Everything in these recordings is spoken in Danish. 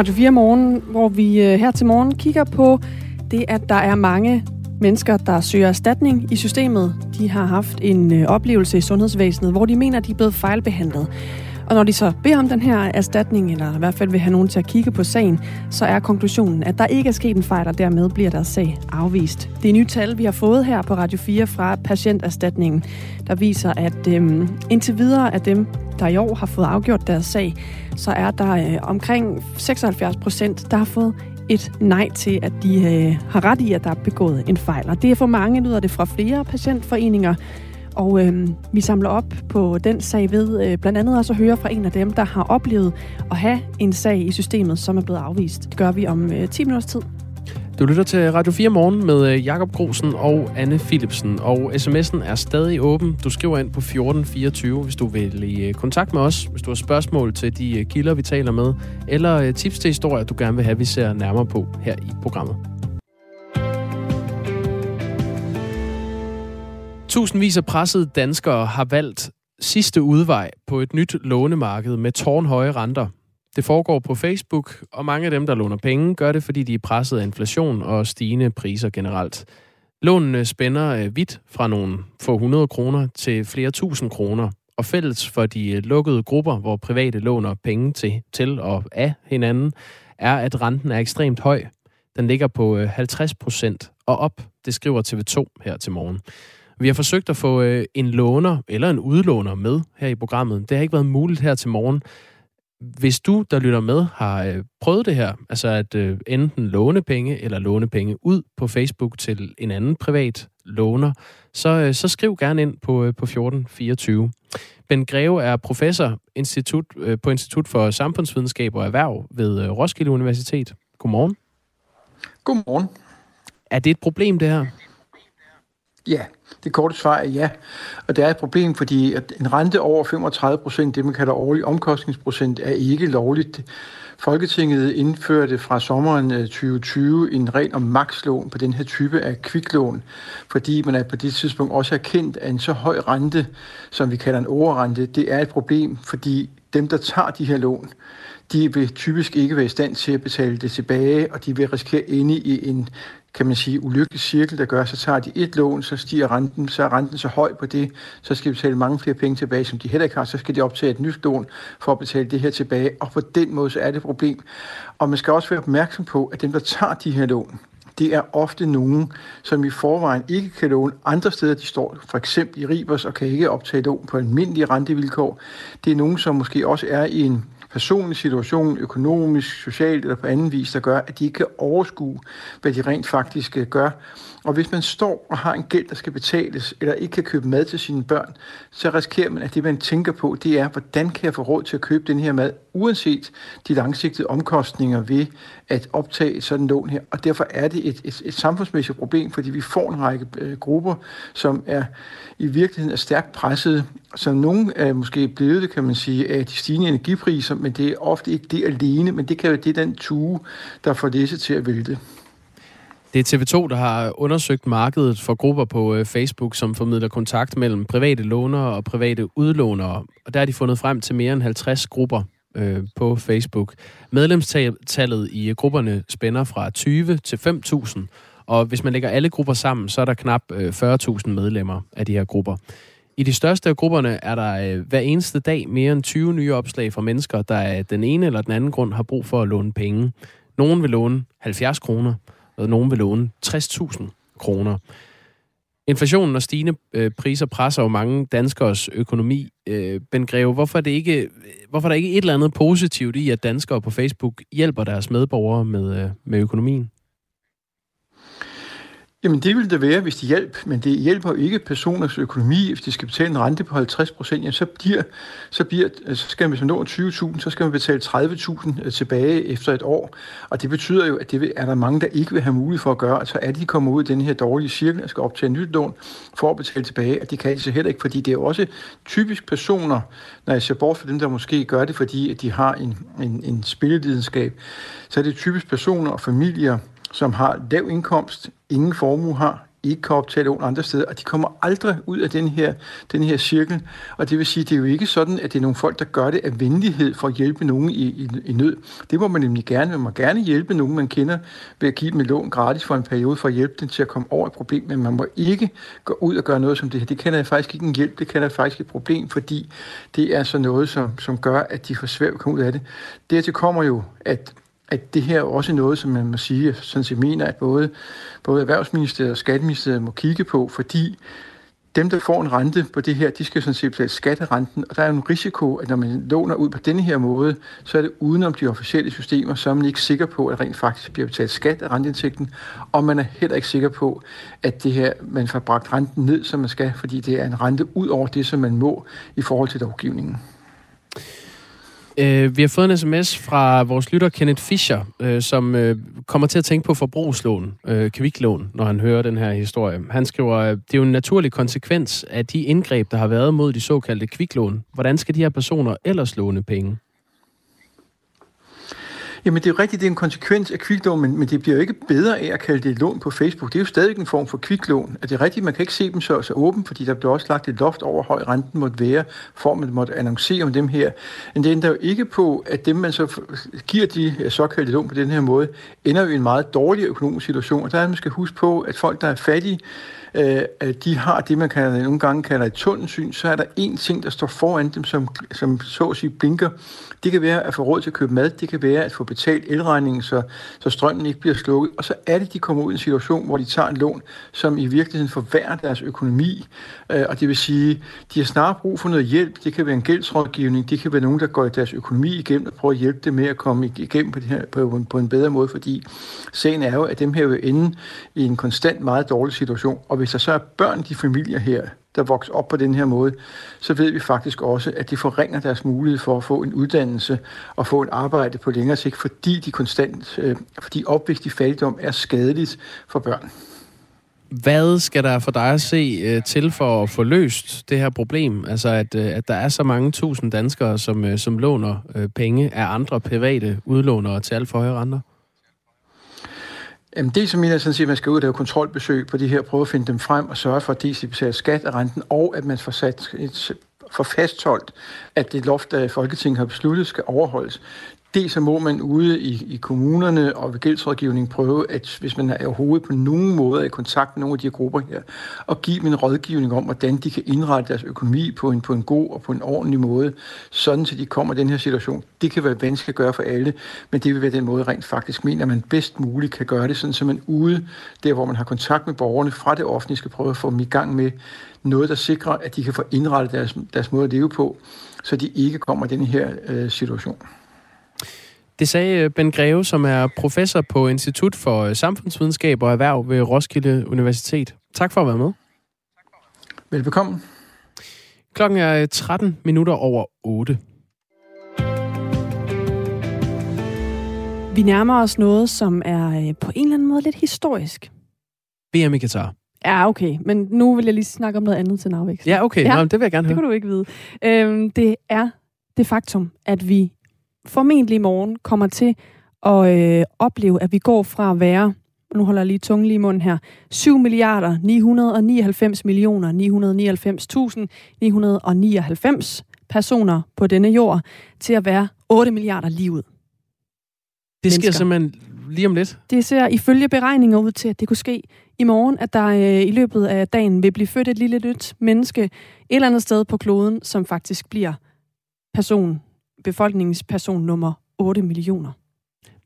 Radio 4 Morgen, hvor vi øh, her til morgen kigger på det, at der er mange mennesker, der søger erstatning i systemet. De har haft en øh, oplevelse i sundhedsvæsenet, hvor de mener, de er blevet fejlbehandlet. Og når de så beder om den her erstatning, eller i hvert fald vil have nogen til at kigge på sagen, så er konklusionen, at der ikke er sket en fejl, og dermed bliver deres sag afvist. Det er nye tal, vi har fået her på Radio 4 fra patienterstatningen, der viser, at øhm, indtil videre af dem, der i år har fået afgjort deres sag, så er der øh, omkring 76 procent, der har fået et nej til, at de øh, har ret i, at der er begået en fejl. Og det er for mange, lyder det fra flere patientforeninger, og øh, vi samler op på den sag ved øh, blandt andet også at høre fra en af dem, der har oplevet at have en sag i systemet, som er blevet afvist. Det gør vi om øh, 10 minutters tid. Du lytter til Radio 4 Morgen med øh, Jakob Grosen og Anne Philipsen, og sms'en er stadig åben. Du skriver ind på 1424, hvis du vil i øh, kontakt med os, hvis du har spørgsmål til de øh, kilder, vi taler med, eller tips til historier, du gerne vil have, vi ser nærmere på her i programmet. Tusindvis af pressede danskere har valgt sidste udvej på et nyt lånemarked med tårnhøje renter. Det foregår på Facebook, og mange af dem, der låner penge, gør det, fordi de er presset af inflation og stigende priser generelt. Lånene spænder øh, vidt fra nogle få hundrede kroner til flere tusind kroner, og fælles for de øh, lukkede grupper, hvor private låner penge til, til og af hinanden, er, at renten er ekstremt høj. Den ligger på øh, 50 procent og op, det skriver TV2 her til morgen. Vi har forsøgt at få en låner eller en udlåner med her i programmet. Det har ikke været muligt her til morgen, hvis du, der lytter med, har øh, prøvet det her, altså at øh, enten låne penge eller låne penge ud på Facebook til en anden privat låner, så, øh, så skriv gerne ind på, øh, på 1424. Ben Greve er professor institut, øh, på Institut for Samfundsvidenskab og Erhverv ved øh, Roskilde Universitet. Godmorgen. Godmorgen. Er det et problem, det her? Ja, det korte svar er ja. Og det er et problem, fordi at en rente over 35 procent, det man kalder årlig omkostningsprocent, er ikke lovligt. Folketinget indførte fra sommeren øh, 2020 en regel om makslån på den her type af kviklån, fordi man er på det tidspunkt også erkendt, at en så høj rente, som vi kalder en overrente, det er et problem, fordi dem, der tager de her lån, de vil typisk ikke være i stand til at betale det tilbage, og de vil risikere inde i en kan man sige, ulykkelig cirkel, der gør, så tager de et lån, så stiger renten, så er renten så høj på det, så skal de betale mange flere penge tilbage, som de heller ikke har, så skal de optage et nyt lån for at betale det her tilbage, og på den måde så er det et problem. Og man skal også være opmærksom på, at dem, der tager de her lån, det er ofte nogen, som i forvejen ikke kan låne andre steder. De står for eksempel i Ribers og kan ikke optage lån på almindelige rentevilkår. Det er nogen, som måske også er i en personlig situation, økonomisk, socialt eller på anden vis, der gør, at de ikke kan overskue, hvad de rent faktisk øh, gør. Og hvis man står og har en gæld, der skal betales, eller ikke kan købe mad til sine børn, så risikerer man, at det, man tænker på, det er, hvordan kan jeg få råd til at købe den her mad, uanset de langsigtede omkostninger ved at optage sådan en lån her. Og derfor er det et, et, et samfundsmæssigt problem, fordi vi får en række øh, grupper, som er i virkeligheden er stærkt presset, som nogle er måske blevet det, kan man sige, af de stigende energipriser, men det er ofte ikke det alene, men det kan være det den tue, der får disse til at vælte. Det er TV2, der har undersøgt markedet for grupper på øh, Facebook, som formidler kontakt mellem private lånere og private udlånere. Og der har de fundet frem til mere end 50 grupper øh, på Facebook. Medlemstallet i øh, grupperne spænder fra 20 til 5.000, og hvis man lægger alle grupper sammen, så er der knap øh, 40.000 medlemmer af de her grupper. I de største af grupperne er der øh, hver eneste dag mere end 20 nye opslag fra mennesker, der af den ene eller den anden grund har brug for at låne penge. Nogen vil låne 70 kroner, og nogen vil låne 60.000 kroner. Inflationen og stigende øh, priser presser jo mange danskers økonomi. Øh, ben Greve, hvorfor er, det ikke, hvorfor er der ikke et eller andet positivt i, at danskere på Facebook hjælper deres medborgere med, øh, med økonomien? Jamen det vil det være, hvis de hjælper, men det hjælper jo ikke personers økonomi. Hvis de skal betale en rente på 50 procent, så, bliver, så, bliver, altså, så skal man, hvis man når 20.000, så skal man betale 30.000 øh, tilbage efter et år. Og det betyder jo, at det er der mange, der ikke vil have mulighed for at gøre. Så er de kommet ud i den her dårlige cirkel og skal optage et nyt lån for at betale tilbage. at det kan de så heller ikke, fordi det er jo også typisk personer, når jeg ser bort fra dem, der måske gør det, fordi at de har en, en, en spillelidenskab, så er det typisk personer og familier, som har lav indkomst, ingen formue har, ikke kan optage lån andre steder, og de kommer aldrig ud af den her, den her cirkel. Og det vil sige, det er jo ikke sådan, at det er nogle folk, der gør det af venlighed for at hjælpe nogen i, i, i nød. Det må man nemlig gerne. Man må gerne hjælpe nogen, man kender, ved at give dem et lån gratis for en periode, for at hjælpe dem til at komme over et problem, men man må ikke gå ud og gøre noget som det her. Det kender jeg faktisk ikke en hjælp, det kender jeg faktisk et problem, fordi det er så noget, som, som gør, at de får svært at komme ud af det. Dertil kommer jo, at at det her er også noget, som man må sige, sådan set mener, at både, både Erhvervsministeriet og Skatteministeriet må kigge på, fordi dem, der får en rente på det her, de skal sådan set betale skatterenten, og der er en risiko, at når man låner ud på denne her måde, så er det udenom de officielle systemer, så er man ikke sikker på, at rent faktisk bliver betalt skat af renteindtægten, og man er heller ikke sikker på, at det her, man får bragt renten ned, som man skal, fordi det er en rente ud over det, som man må i forhold til lovgivningen. Øh, vi har fået en sms fra vores lytter Kenneth Fischer, øh, som øh, kommer til at tænke på forbrugslån, øh, kviklån, når han hører den her historie. Han skriver, øh, det er jo en naturlig konsekvens af de indgreb, der har været mod de såkaldte kviklån. Hvordan skal de her personer ellers låne penge? Jamen det er jo rigtigt, det er en konsekvens af kviklån, men, men det bliver jo ikke bedre af at kalde det et lån på Facebook. Det er jo stadig en form for kviklån. Er det rigtigt, man kan ikke se dem så, så åbent, fordi der bliver også lagt et loft over, høj renten måtte være, for man måtte annoncere om dem her. Men det ændrer jo ikke på, at dem, man så giver de såkaldte lån på den her måde, ender jo i en meget dårlig økonomisk situation. Og der er man skal huske på, at folk, der er fattige, øh, de har det, man kan, nogle gange kalder et tunnelsyn, så er der én ting, der står foran dem, som, som så at sige blinker. Det kan være at få råd til at købe mad, det kan være at få betalt elregningen, så, så strømmen ikke bliver slukket, og så er det, de kommer ud i en situation, hvor de tager en lån, som i virkeligheden forværrer deres økonomi, øh, og det vil sige, de har snart brug for noget hjælp, det kan være en gældsrådgivning, det kan være nogen, der går i deres økonomi igennem og prøver at hjælpe dem med at komme igennem på, det her, på, på en bedre måde, fordi sagen er jo, at dem her vil ende i en konstant meget dårlig situation, og hvis der så er børn i de familier her, der vokser op på den her måde, så ved vi faktisk også, at det forringer deres mulighed for at få en uddannelse og få et arbejde på længere sigt, fordi de konstant, øh, fordi opvækst i fattigdom er skadeligt for børn. Hvad skal der for dig at se øh, til for at få løst det her problem? Altså, at, øh, at der er så mange tusind danskere, som, øh, som låner øh, penge af andre private udlånere til alt for høje renter? Jamen, det som mener sådan siger, at man skal ud og lave kontrolbesøg på de her, prøve at finde dem frem og sørge for, at de betaler skat af renten, og at man får, sat et, får fastholdt, at det loft, der Folketinget har besluttet, skal overholdes. Det så må man ude i, i kommunerne og ved gældsrådgivning prøve, at hvis man er overhovedet på nogen måde i kontakt med nogle af de her grupper her, og give dem en rådgivning om, hvordan de kan indrette deres økonomi på en, på en god og på en ordentlig måde, sådan så de kommer i den her situation. Det kan være vanskeligt at gøre for alle, men det vil være den måde, rent faktisk mener, at man bedst muligt kan gøre det, sådan så man ude, der hvor man har kontakt med borgerne fra det offentlige, skal prøve at få dem i gang med noget, der sikrer, at de kan få indrettet deres, deres måde at leve på, så de ikke kommer i den her øh, situation. Det sagde øh, Ben Greve, som er professor på Institut for øh, Samfundsvidenskab og Erhverv ved Roskilde Universitet. Tak for at være med. Velbekomme. Klokken er 13 øh, minutter over 8. Vi nærmer os noget, som er på en eller anden måde lidt historisk. VM i Katar. Ja, okay. Men nu vil jeg lige snakke om noget andet til navvækst. Ja, okay. Ja, Nå, det vil jeg gerne høre. Det kan du ikke vide. Øhm, det er det faktum, at vi formentlig i morgen kommer til at øh, opleve, at vi går fra at være, nu holder jeg lige tungen lige i munden her, 7 milliarder 999 millioner 990.999 personer på denne jord, til at være 8 milliarder lige ud. Det sker simpelthen lige om lidt? Det ser ifølge beregninger ud til, at det kunne ske i morgen, at der øh, i løbet af dagen vil blive født et lille nyt menneske et eller andet sted på kloden, som faktisk bliver person befolkningsperson nummer 8 millioner.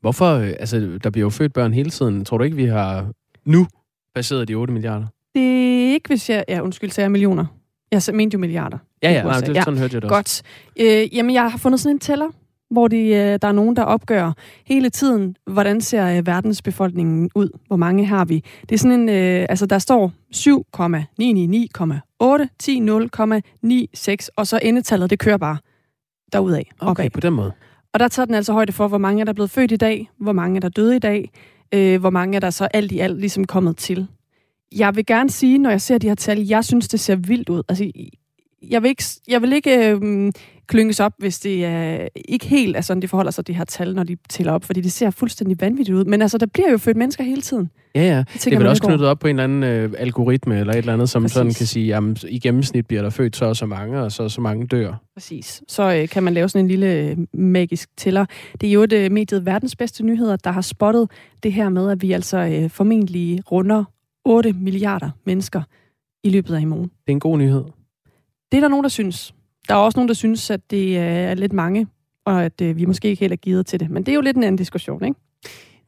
Hvorfor? Øh, altså, der bliver jo født børn hele tiden. Tror du ikke, vi har nu baseret de 8 milliarder? Det er ikke, hvis jeg... Ja, undskyld, sagde jeg millioner. Jeg mente jo milliarder. Ja, ja, nej, det, sådan ja. hørte jeg det også. Godt. Øh, jamen, jeg har fundet sådan en tæller, hvor de, øh, der er nogen, der opgør hele tiden, hvordan ser øh, verdensbefolkningen ud? Hvor mange har vi? Det er sådan en... Øh, altså, der står 7,999,810,0,96, og så endetallet, det kører bare derudad. Okay, opad. på den måde. Og der tager den altså højde for, hvor mange er der blevet født i dag, hvor mange er der døde i dag, øh, hvor mange er der så alt i alt ligesom kommet til. Jeg vil gerne sige, når jeg ser de her tal, jeg synes, det ser vildt ud. Altså, jeg vil ikke, jeg vil ikke øh, klynges op, hvis det er ikke helt er sådan, det forholder sig, de her tal, når de tæller op, fordi det ser fuldstændig vanvittigt ud. Men altså, der bliver jo født mennesker hele tiden. Ja, ja. Det, det er vel også knyttet op på en eller anden øh, algoritme eller et eller andet, som Præcis. sådan kan sige, jamen i gennemsnit bliver der født så og så mange, og så så mange dør. Præcis. Så øh, kan man lave sådan en lille øh, magisk tæller. Det er jo det øh, mediet Verdens Bedste Nyheder, der har spottet det her med, at vi altså øh, formentlig runder 8 milliarder mennesker i løbet af i morgen. Det er en god nyhed. Det er der nogen, der synes. Der er også nogen, der synes, at det er lidt mange, og at øh, vi måske ikke helt er givet til det. Men det er jo lidt en anden diskussion, ikke?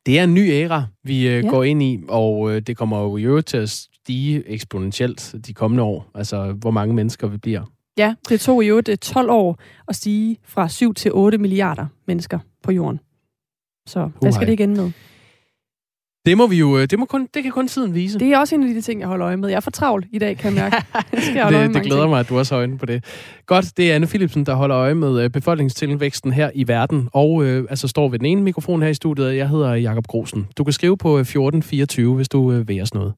Det er en ny æra, vi øh, ja. går ind i, og øh, det kommer jo i øvrigt til at stige eksponentielt de kommende år. Altså, hvor mange mennesker vi bliver. Ja, det tog i øvrigt 12 år at stige fra 7 til 8 milliarder mennesker på jorden. Så hvad skal det ende med? Det må vi jo, det, må kun, det kan kun tiden vise. Det er også en af de ting, jeg holder øje med. Jeg er for travl i dag, kan jeg mærke. Jeg skal det, det glæder ting. mig, at du også har øjne på det. Godt, det er Anne Philipsen, der holder øje med øh, befolkningstilvæksten her i verden, og øh, altså står ved den ene mikrofon her i studiet. Jeg hedder Jakob Grosen. Du kan skrive på 1424, øh, hvis du øh, vil os noget.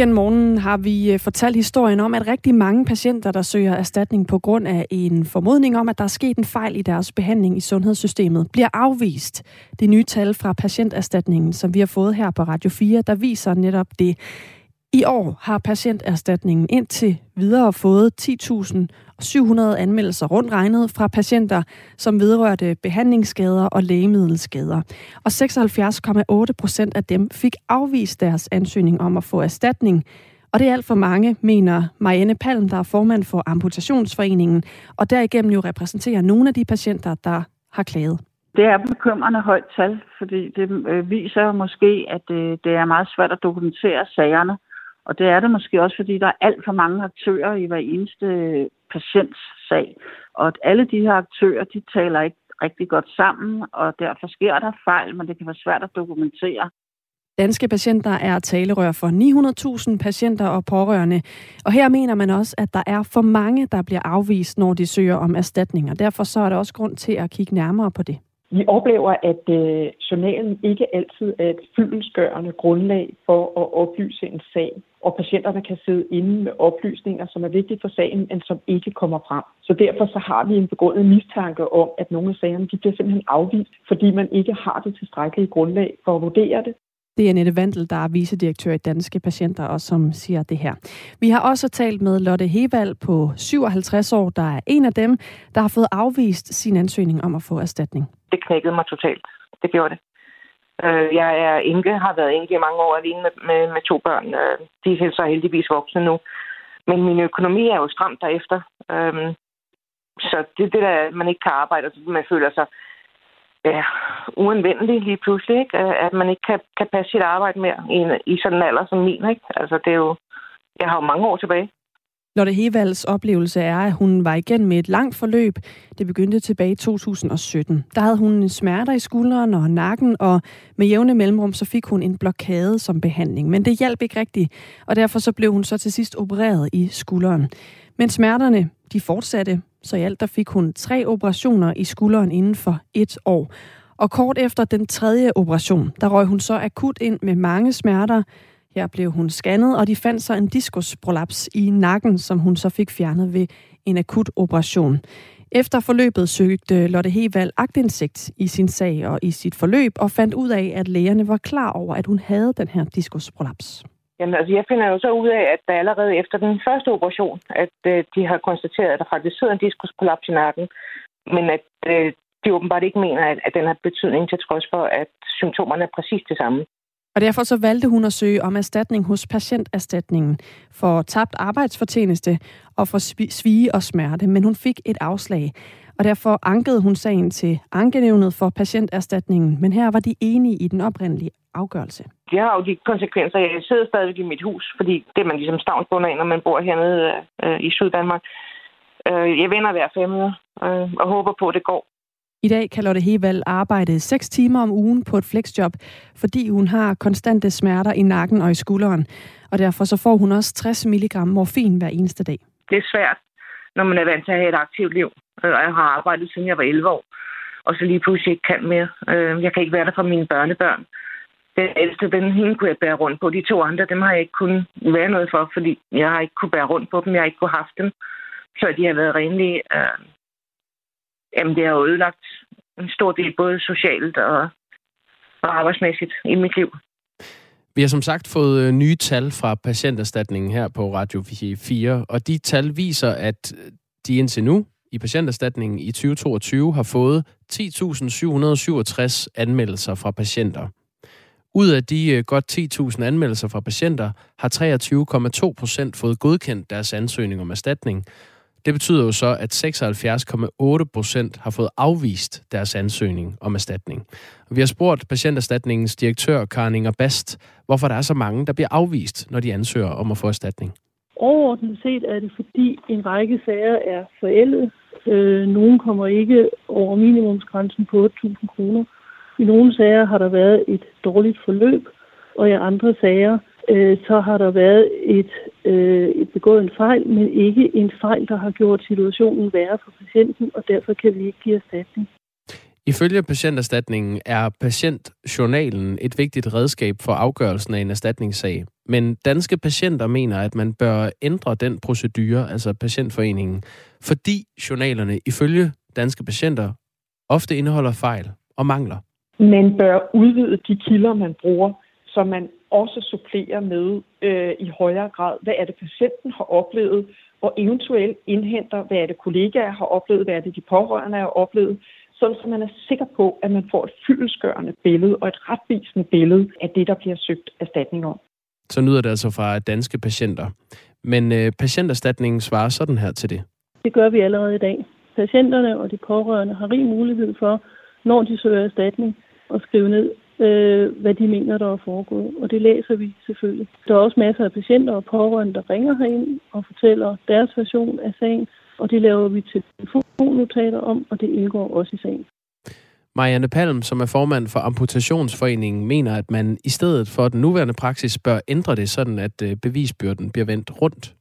Gennem morgenen har vi øh, fortalt historien om, at rigtig mange patienter, der søger erstatning på grund af en formodning om, at der er sket en fejl i deres behandling i sundhedssystemet, bliver afvist. Det nye tal fra patienterstatningen, som vi har fået her på Radio 4, der viser netop det. I år har patienterstatningen indtil videre fået 10.700 anmeldelser rundt regnet fra patienter, som vedrørte behandlingsskader og lægemiddelskader. Og 76,8 procent af dem fik afvist deres ansøgning om at få erstatning. Og det er alt for mange, mener Marianne Palm, der er formand for Amputationsforeningen, og derigennem jo repræsenterer nogle af de patienter, der har klaget. Det er bekymrende højt tal, fordi det øh, viser måske, at øh, det er meget svært at dokumentere sagerne. Og det er det måske også, fordi der er alt for mange aktører i hver eneste patients sag. Og at alle de her aktører, de taler ikke rigtig godt sammen, og derfor sker der fejl, men det kan være svært at dokumentere. Danske patienter er talerør for 900.000 patienter og pårørende. Og her mener man også, at der er for mange, der bliver afvist, når de søger om erstatning. Og derfor så er der også grund til at kigge nærmere på det. Vi oplever, at øh, journalen ikke altid er et fyldensgørende grundlag for at oplyse en sag, og patienterne kan sidde inde med oplysninger, som er vigtige for sagen, men som ikke kommer frem. Så derfor så har vi en begrundet mistanke om, at nogle af sagerne de bliver simpelthen afvist, fordi man ikke har det tilstrækkelige grundlag for at vurdere det. Det er Nette Vandel, der er vicedirektør i Danske Patienter, og som siger det her. Vi har også talt med Lotte Hevald på 57 år, der er en af dem, der har fået afvist sin ansøgning om at få erstatning. Det knækkede mig totalt. Det gjorde det. Øh, jeg er enke, har været enke i mange år alene med, med, med to børn. Øh, de er så heldigvis voksne nu. Men min økonomi er jo stramt derefter. Øh, så det er det, der man ikke kan arbejde, og man føler sig ja, uanvendelig lige pludselig, ikke? at man ikke kan, kan passe sit arbejde mere i, i sådan en alder som min. Ikke? Altså, det er jo, jeg har jo mange år tilbage. Lotte Hevalds oplevelse er, at hun var igen med et langt forløb. Det begyndte tilbage i 2017. Der havde hun smerter i skulderen og nakken, og med jævne mellemrum så fik hun en blokade som behandling. Men det hjalp ikke rigtigt, og derfor så blev hun så til sidst opereret i skulderen. Men smerterne, de fortsatte, så i alt der fik hun tre operationer i skulderen inden for et år. Og kort efter den tredje operation, der røg hun så akut ind med mange smerter. Her blev hun scannet, og de fandt så en diskusprolaps i nakken, som hun så fik fjernet ved en akut operation. Efter forløbet søgte Lotte Hevald agtindsigt i sin sag og i sit forløb, og fandt ud af, at lægerne var klar over, at hun havde den her diskusprolaps. Jamen, altså, jeg finder jo så ud af, at der allerede efter den første operation, at øh, de har konstateret, at der faktisk sidder en diskusprolaps i nakken, men at øh, de åbenbart ikke mener, at, at den har betydning til trods for, at symptomerne er præcis det samme. Og derfor så valgte hun at søge om erstatning hos patienterstatningen for tabt arbejdsfortjeneste og for svige og smerte, men hun fik et afslag. Og derfor ankede hun sagen til ankenævnet for patienterstatningen, men her var de enige i den oprindelige afgørelse. Det har jo de konsekvenser. Jeg sidder stadigvæk i mit hus, fordi det er man ligesom stavnsbunder af, når man bor hernede øh, i Syddanmark. Øh, jeg vender hver fem øh, og håber på, at det går. I dag kan Lotte Hevald arbejde 6 timer om ugen på et flexjob, fordi hun har konstante smerter i nakken og i skulderen. Og derfor så får hun også 60 mg morfin hver eneste dag. Det er svært, når man er vant til at have et aktivt liv. Øh, og jeg har arbejdet siden jeg var 11 år, og så lige pludselig ikke kan mere. Øh, jeg kan ikke være der for mine børnebørn. den ældste, den hende kunne jeg bære rundt på. De to andre, dem har jeg ikke kunnet være noget for, fordi jeg har ikke kunne bære rundt på dem. Jeg har ikke kunne haft dem, før de har været renlige. Øh, Jamen, det har jo ødelagt en stor del, både socialt og, og arbejdsmæssigt i mit liv. Vi har som sagt fået øh, nye tal fra patienterstatningen her på Radio 4, og de tal viser, at øh, de indtil nu i patienterstatningen i 2022 har fået 10.767 anmeldelser fra patienter. Ud af de øh, godt 10.000 anmeldelser fra patienter har 23,2 procent fået godkendt deres ansøgning om erstatning. Det betyder jo så, at 76,8 procent har fået afvist deres ansøgning om erstatning. Vi har spurgt patienterstatningens direktør, Karin Inger Bast, hvorfor der er så mange, der bliver afvist, når de ansøger om at få erstatning. Overordnet set er det, fordi en række sager er forældet. Øh, nogle kommer ikke over minimumsgrænsen på 8.000 kroner. I nogle sager har der været et dårligt forløb, og i andre sager øh, så har der været et, øh, et begået en fejl, men ikke en fejl, der har gjort situationen værre for patienten, og derfor kan vi ikke give erstatning. Ifølge patienterstatningen er patientjournalen et vigtigt redskab for afgørelsen af en erstatningssag. Men danske patienter mener, at man bør ændre den procedure, altså patientforeningen, fordi journalerne ifølge danske patienter ofte indeholder fejl og mangler. Man bør udvide de kilder, man bruger, så man også supplerer med øh, i højere grad, hvad er det patienten har oplevet, og eventuelt indhenter, hvad er det kollegaer har oplevet, hvad er det de pårørende har oplevet, sådan så man er sikker på, at man får et fyldesgørende billede og et retvisende billede af det, der bliver søgt erstatning om. Så nyder det altså fra danske patienter. Men øh, patienterstatningen svarer sådan her til det. Det gør vi allerede i dag. Patienterne og de pårørende har rig mulighed for, når de søger erstatning, at skrive ned, øh, hvad de mener, der er foregået. Og det læser vi selvfølgelig. Der er også masser af patienter og pårørende, der ringer herind og fortæller deres version af sagen, og det laver vi telefonnotater om, og det indgår også i sagen. Marianne Palm, som er formand for Amputationsforeningen, mener, at man i stedet for den nuværende praksis bør ændre det sådan, at øh, bevisbyrden bliver vendt rundt.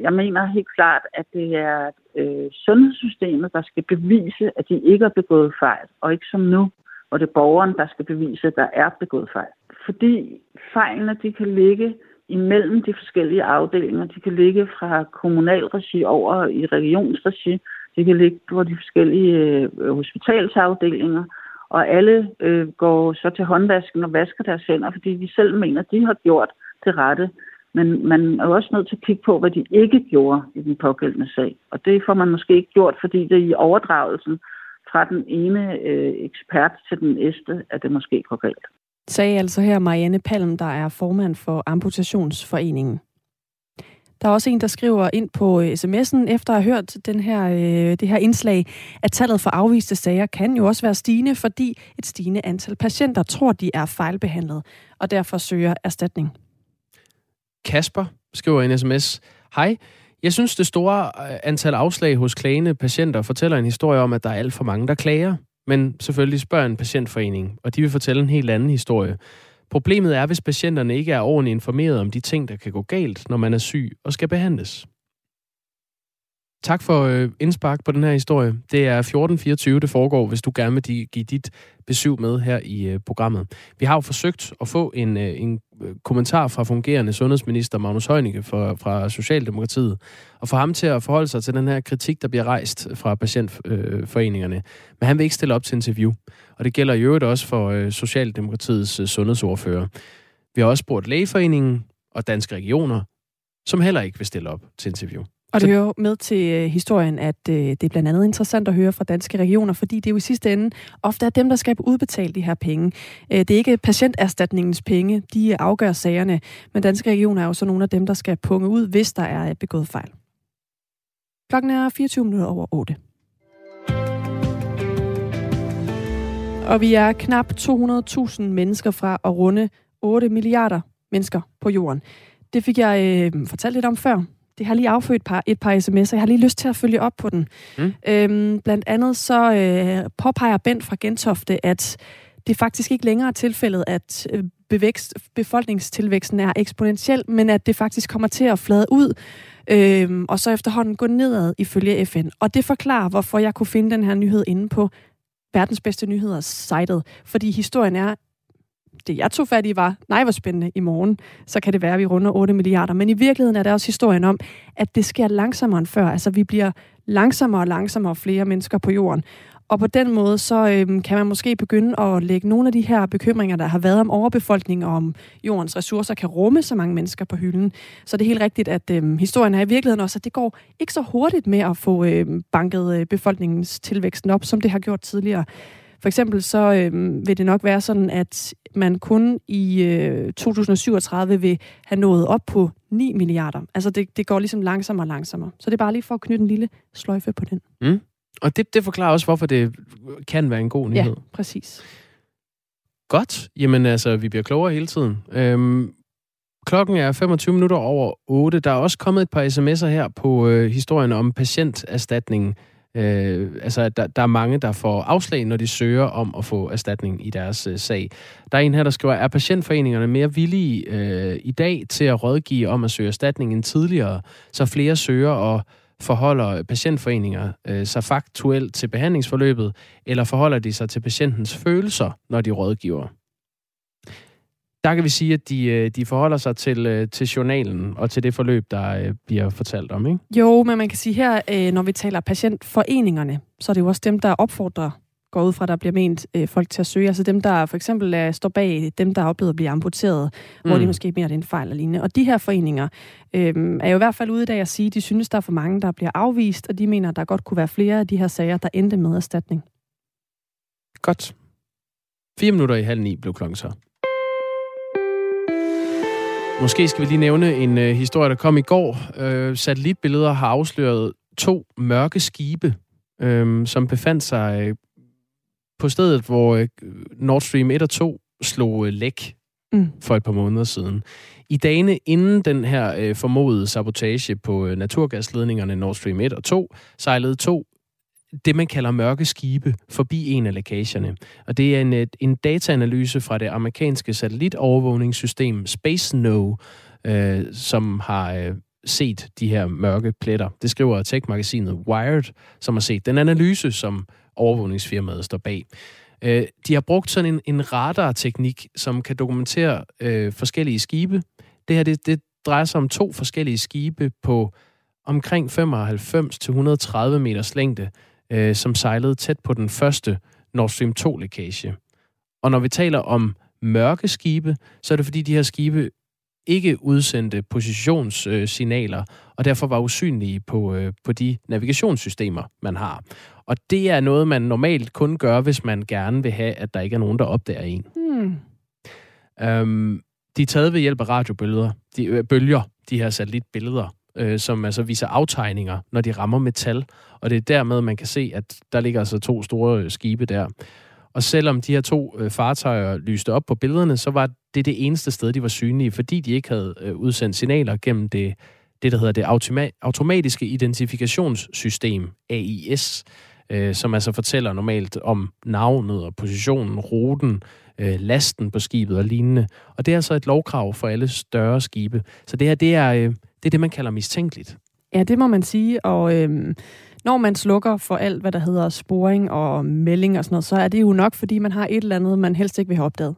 Jeg mener helt klart, at det er øh, sundhedssystemet, der skal bevise, at de ikke har begået fejl, og ikke som nu, hvor det er borgeren, der skal bevise, at der er begået fejl. Fordi fejlene de kan ligge imellem de forskellige afdelinger. De kan ligge fra kommunalregi over i regionsregi. De kan ligge på de forskellige øh, hospitalsafdelinger. Og alle øh, går så til håndvasken og vasker deres hænder, fordi de selv mener, at de har gjort det rette. Men man er jo også nødt til at kigge på, hvad de ikke gjorde i den pågældende sag. Og det får man måske ikke gjort, fordi det i overdragelsen fra den ene øh, ekspert til den næste, at det måske går galt. Sagde altså her Marianne Palm, der er formand for Amputationsforeningen. Der er også en, der skriver ind på øh, sms'en, efter at have hørt den her, øh, det her indslag, at tallet for afviste sager kan jo også være stigende, fordi et stigende antal patienter tror, de er fejlbehandlet, og derfor søger erstatning. Kasper skriver en sms. Hej, jeg synes, det store øh, antal afslag hos klagende patienter fortæller en historie om, at der er alt for mange, der klager. Men selvfølgelig spørger en patientforening, og de vil fortælle en helt anden historie. Problemet er, hvis patienterne ikke er ordentligt informeret om de ting, der kan gå galt, når man er syg og skal behandles. Tak for øh, indspark på den her historie. Det er 14.24, det foregår, hvis du gerne vil give dit besøg med her i øh, programmet. Vi har jo forsøgt at få en, en Øh, kommentar fra fungerende sundhedsminister Magnus Heunicke fra, fra Socialdemokratiet, og få ham til at forholde sig til den her kritik, der bliver rejst fra patientforeningerne. Men han vil ikke stille op til interview, og det gælder i øvrigt også for øh, Socialdemokratiets øh, sundhedsordfører. Vi har også spurgt Lægeforeningen og Danske Regioner, som heller ikke vil stille op til interview. Og det hører med til øh, historien, at øh, det er blandt andet interessant at høre fra danske regioner, fordi det er jo i sidste ende ofte er dem, der skal udbetale de her penge. Øh, det er ikke patienterstatningens penge, de afgør sagerne, men danske regioner er jo så nogle af dem, der skal punge ud, hvis der er begået fejl. Klokken er 24 minutter over 8. Og vi er knap 200.000 mennesker fra at runde 8 milliarder mennesker på jorden. Det fik jeg øh, fortalt lidt om før. Det har lige affødt et par, et par sms'er. Jeg har lige lyst til at følge op på den. Mm. Øhm, blandt andet så øh, påpeger Bent fra Gentofte, at det faktisk ikke længere er tilfældet, at øh, bevækst, befolkningstilvæksten er eksponentiel, men at det faktisk kommer til at flade ud, øh, og så efterhånden gå nedad ifølge FN. Og det forklarer, hvorfor jeg kunne finde den her nyhed inde på verdens bedste nyheder sitet. Fordi historien er det jeg tog fat i var, nej hvor spændende, i morgen, så kan det være, at vi runder 8 milliarder. Men i virkeligheden er der også historien om, at det sker langsommere end før. Altså vi bliver langsommere og langsommere flere mennesker på jorden. Og på den måde, så øhm, kan man måske begynde at lægge nogle af de her bekymringer, der har været om overbefolkning og om jordens ressourcer kan rumme så mange mennesker på hylden. Så det er helt rigtigt, at øhm, historien er i virkeligheden også, at det går ikke så hurtigt med at få øhm, banket øh, befolkningens tilvæksten op, som det har gjort tidligere. For eksempel så øhm, vil det nok være sådan, at man kun i øh, 2037 vil have nået op på 9 milliarder. Altså det, det går ligesom langsommere og langsommere. Så det er bare lige for at knytte en lille sløjfe på den. Mm. Og det, det forklarer også, hvorfor det kan være en god nyhed. Ja, præcis. Godt. Jamen altså, vi bliver klogere hele tiden. Øhm, klokken er 25 minutter over 8. Der er også kommet et par sms'er her på øh, historien om patienterstatningen. Øh, altså, der, der er mange, der får afslag, når de søger om at få erstatning i deres øh, sag. Der er en her, der skriver, er patientforeningerne mere villige øh, i dag til at rådgive om at søge erstatning end tidligere, så flere søger og forholder patientforeninger øh, sig faktuelt til behandlingsforløbet, eller forholder de sig til patientens følelser, når de rådgiver? Der kan vi sige, at de, øh, de forholder sig til, øh, til journalen og til det forløb, der øh, bliver fortalt om, ikke? Jo, men man kan sige her, når vi taler patientforeningerne, så er det jo også dem, der opfordrer går ud fra, der bliver ment øh, folk til at søge. Altså dem, der for eksempel er, står bag dem, der er oplevet at blive amputeret, mm. hvor de måske mener, det er en fejl eller lignende. Og de her foreninger øh, er jo i hvert fald ude i dag at sige, at de synes, der er for mange, der bliver afvist, og de mener, der godt kunne være flere af de her sager, der endte med erstatning. Godt. Fire minutter i halv ni blev klokken så. Måske skal vi lige nævne en øh, historie, der kom i går. Øh, satellitbilleder har afsløret to mørke skibe, øh, som befandt sig på stedet, hvor øh, Nord Stream 1 og 2 slog øh, læk mm. for et par måneder siden. I dagene inden den her øh, formodede sabotage på øh, naturgasledningerne Nord Stream 1 og 2, sejlede to det, man kalder mørke skibe, forbi en af lækagerne. Og det er en, øh, en dataanalyse fra det amerikanske satellitovervågningssystem SpaceNow, øh, som har øh, set de her mørke pletter. Det skriver tech-magasinet Wired, som har set den analyse, som overvågningsfirmaet står bag. Øh, de har brugt sådan en, en radar-teknik, som kan dokumentere øh, forskellige skibe. Det her det, det drejer sig om to forskellige skibe på omkring 95-130 meters længde, øh, som sejlede tæt på den første Nord Stream 2-lækage. Og når vi taler om mørke skibe, så er det fordi, de her skibe ikke udsendte positionssignaler, og derfor var usynlige på, øh, på de navigationssystemer, man har. Og det er noget, man normalt kun gør, hvis man gerne vil have, at der ikke er nogen, der opdager en. Hmm. Øhm, de er taget ved hjælp af radiobølger, de, øh, bølger, de her satellitbilleder, øh, som altså viser aftegninger, når de rammer metal. Og det er dermed, man kan se, at der ligger altså to store øh, skibe der. Og selvom de her to øh, fartøjer lyste op på billederne, så var det det eneste sted, de var synlige, fordi de ikke havde øh, udsendt signaler gennem det, det der hedder det automa- automatiske identifikationssystem, AIS, øh, som altså fortæller normalt om navnet og positionen, ruten, øh, lasten på skibet og lignende. Og det er altså et lovkrav for alle større skibe. Så det her, det er, øh, det, er det, man kalder mistænkeligt. Ja, det må man sige, og øh, når man slukker for alt, hvad der hedder sporing og melding og sådan noget, så er det jo nok, fordi man har et eller andet, man helst ikke vil have opdaget.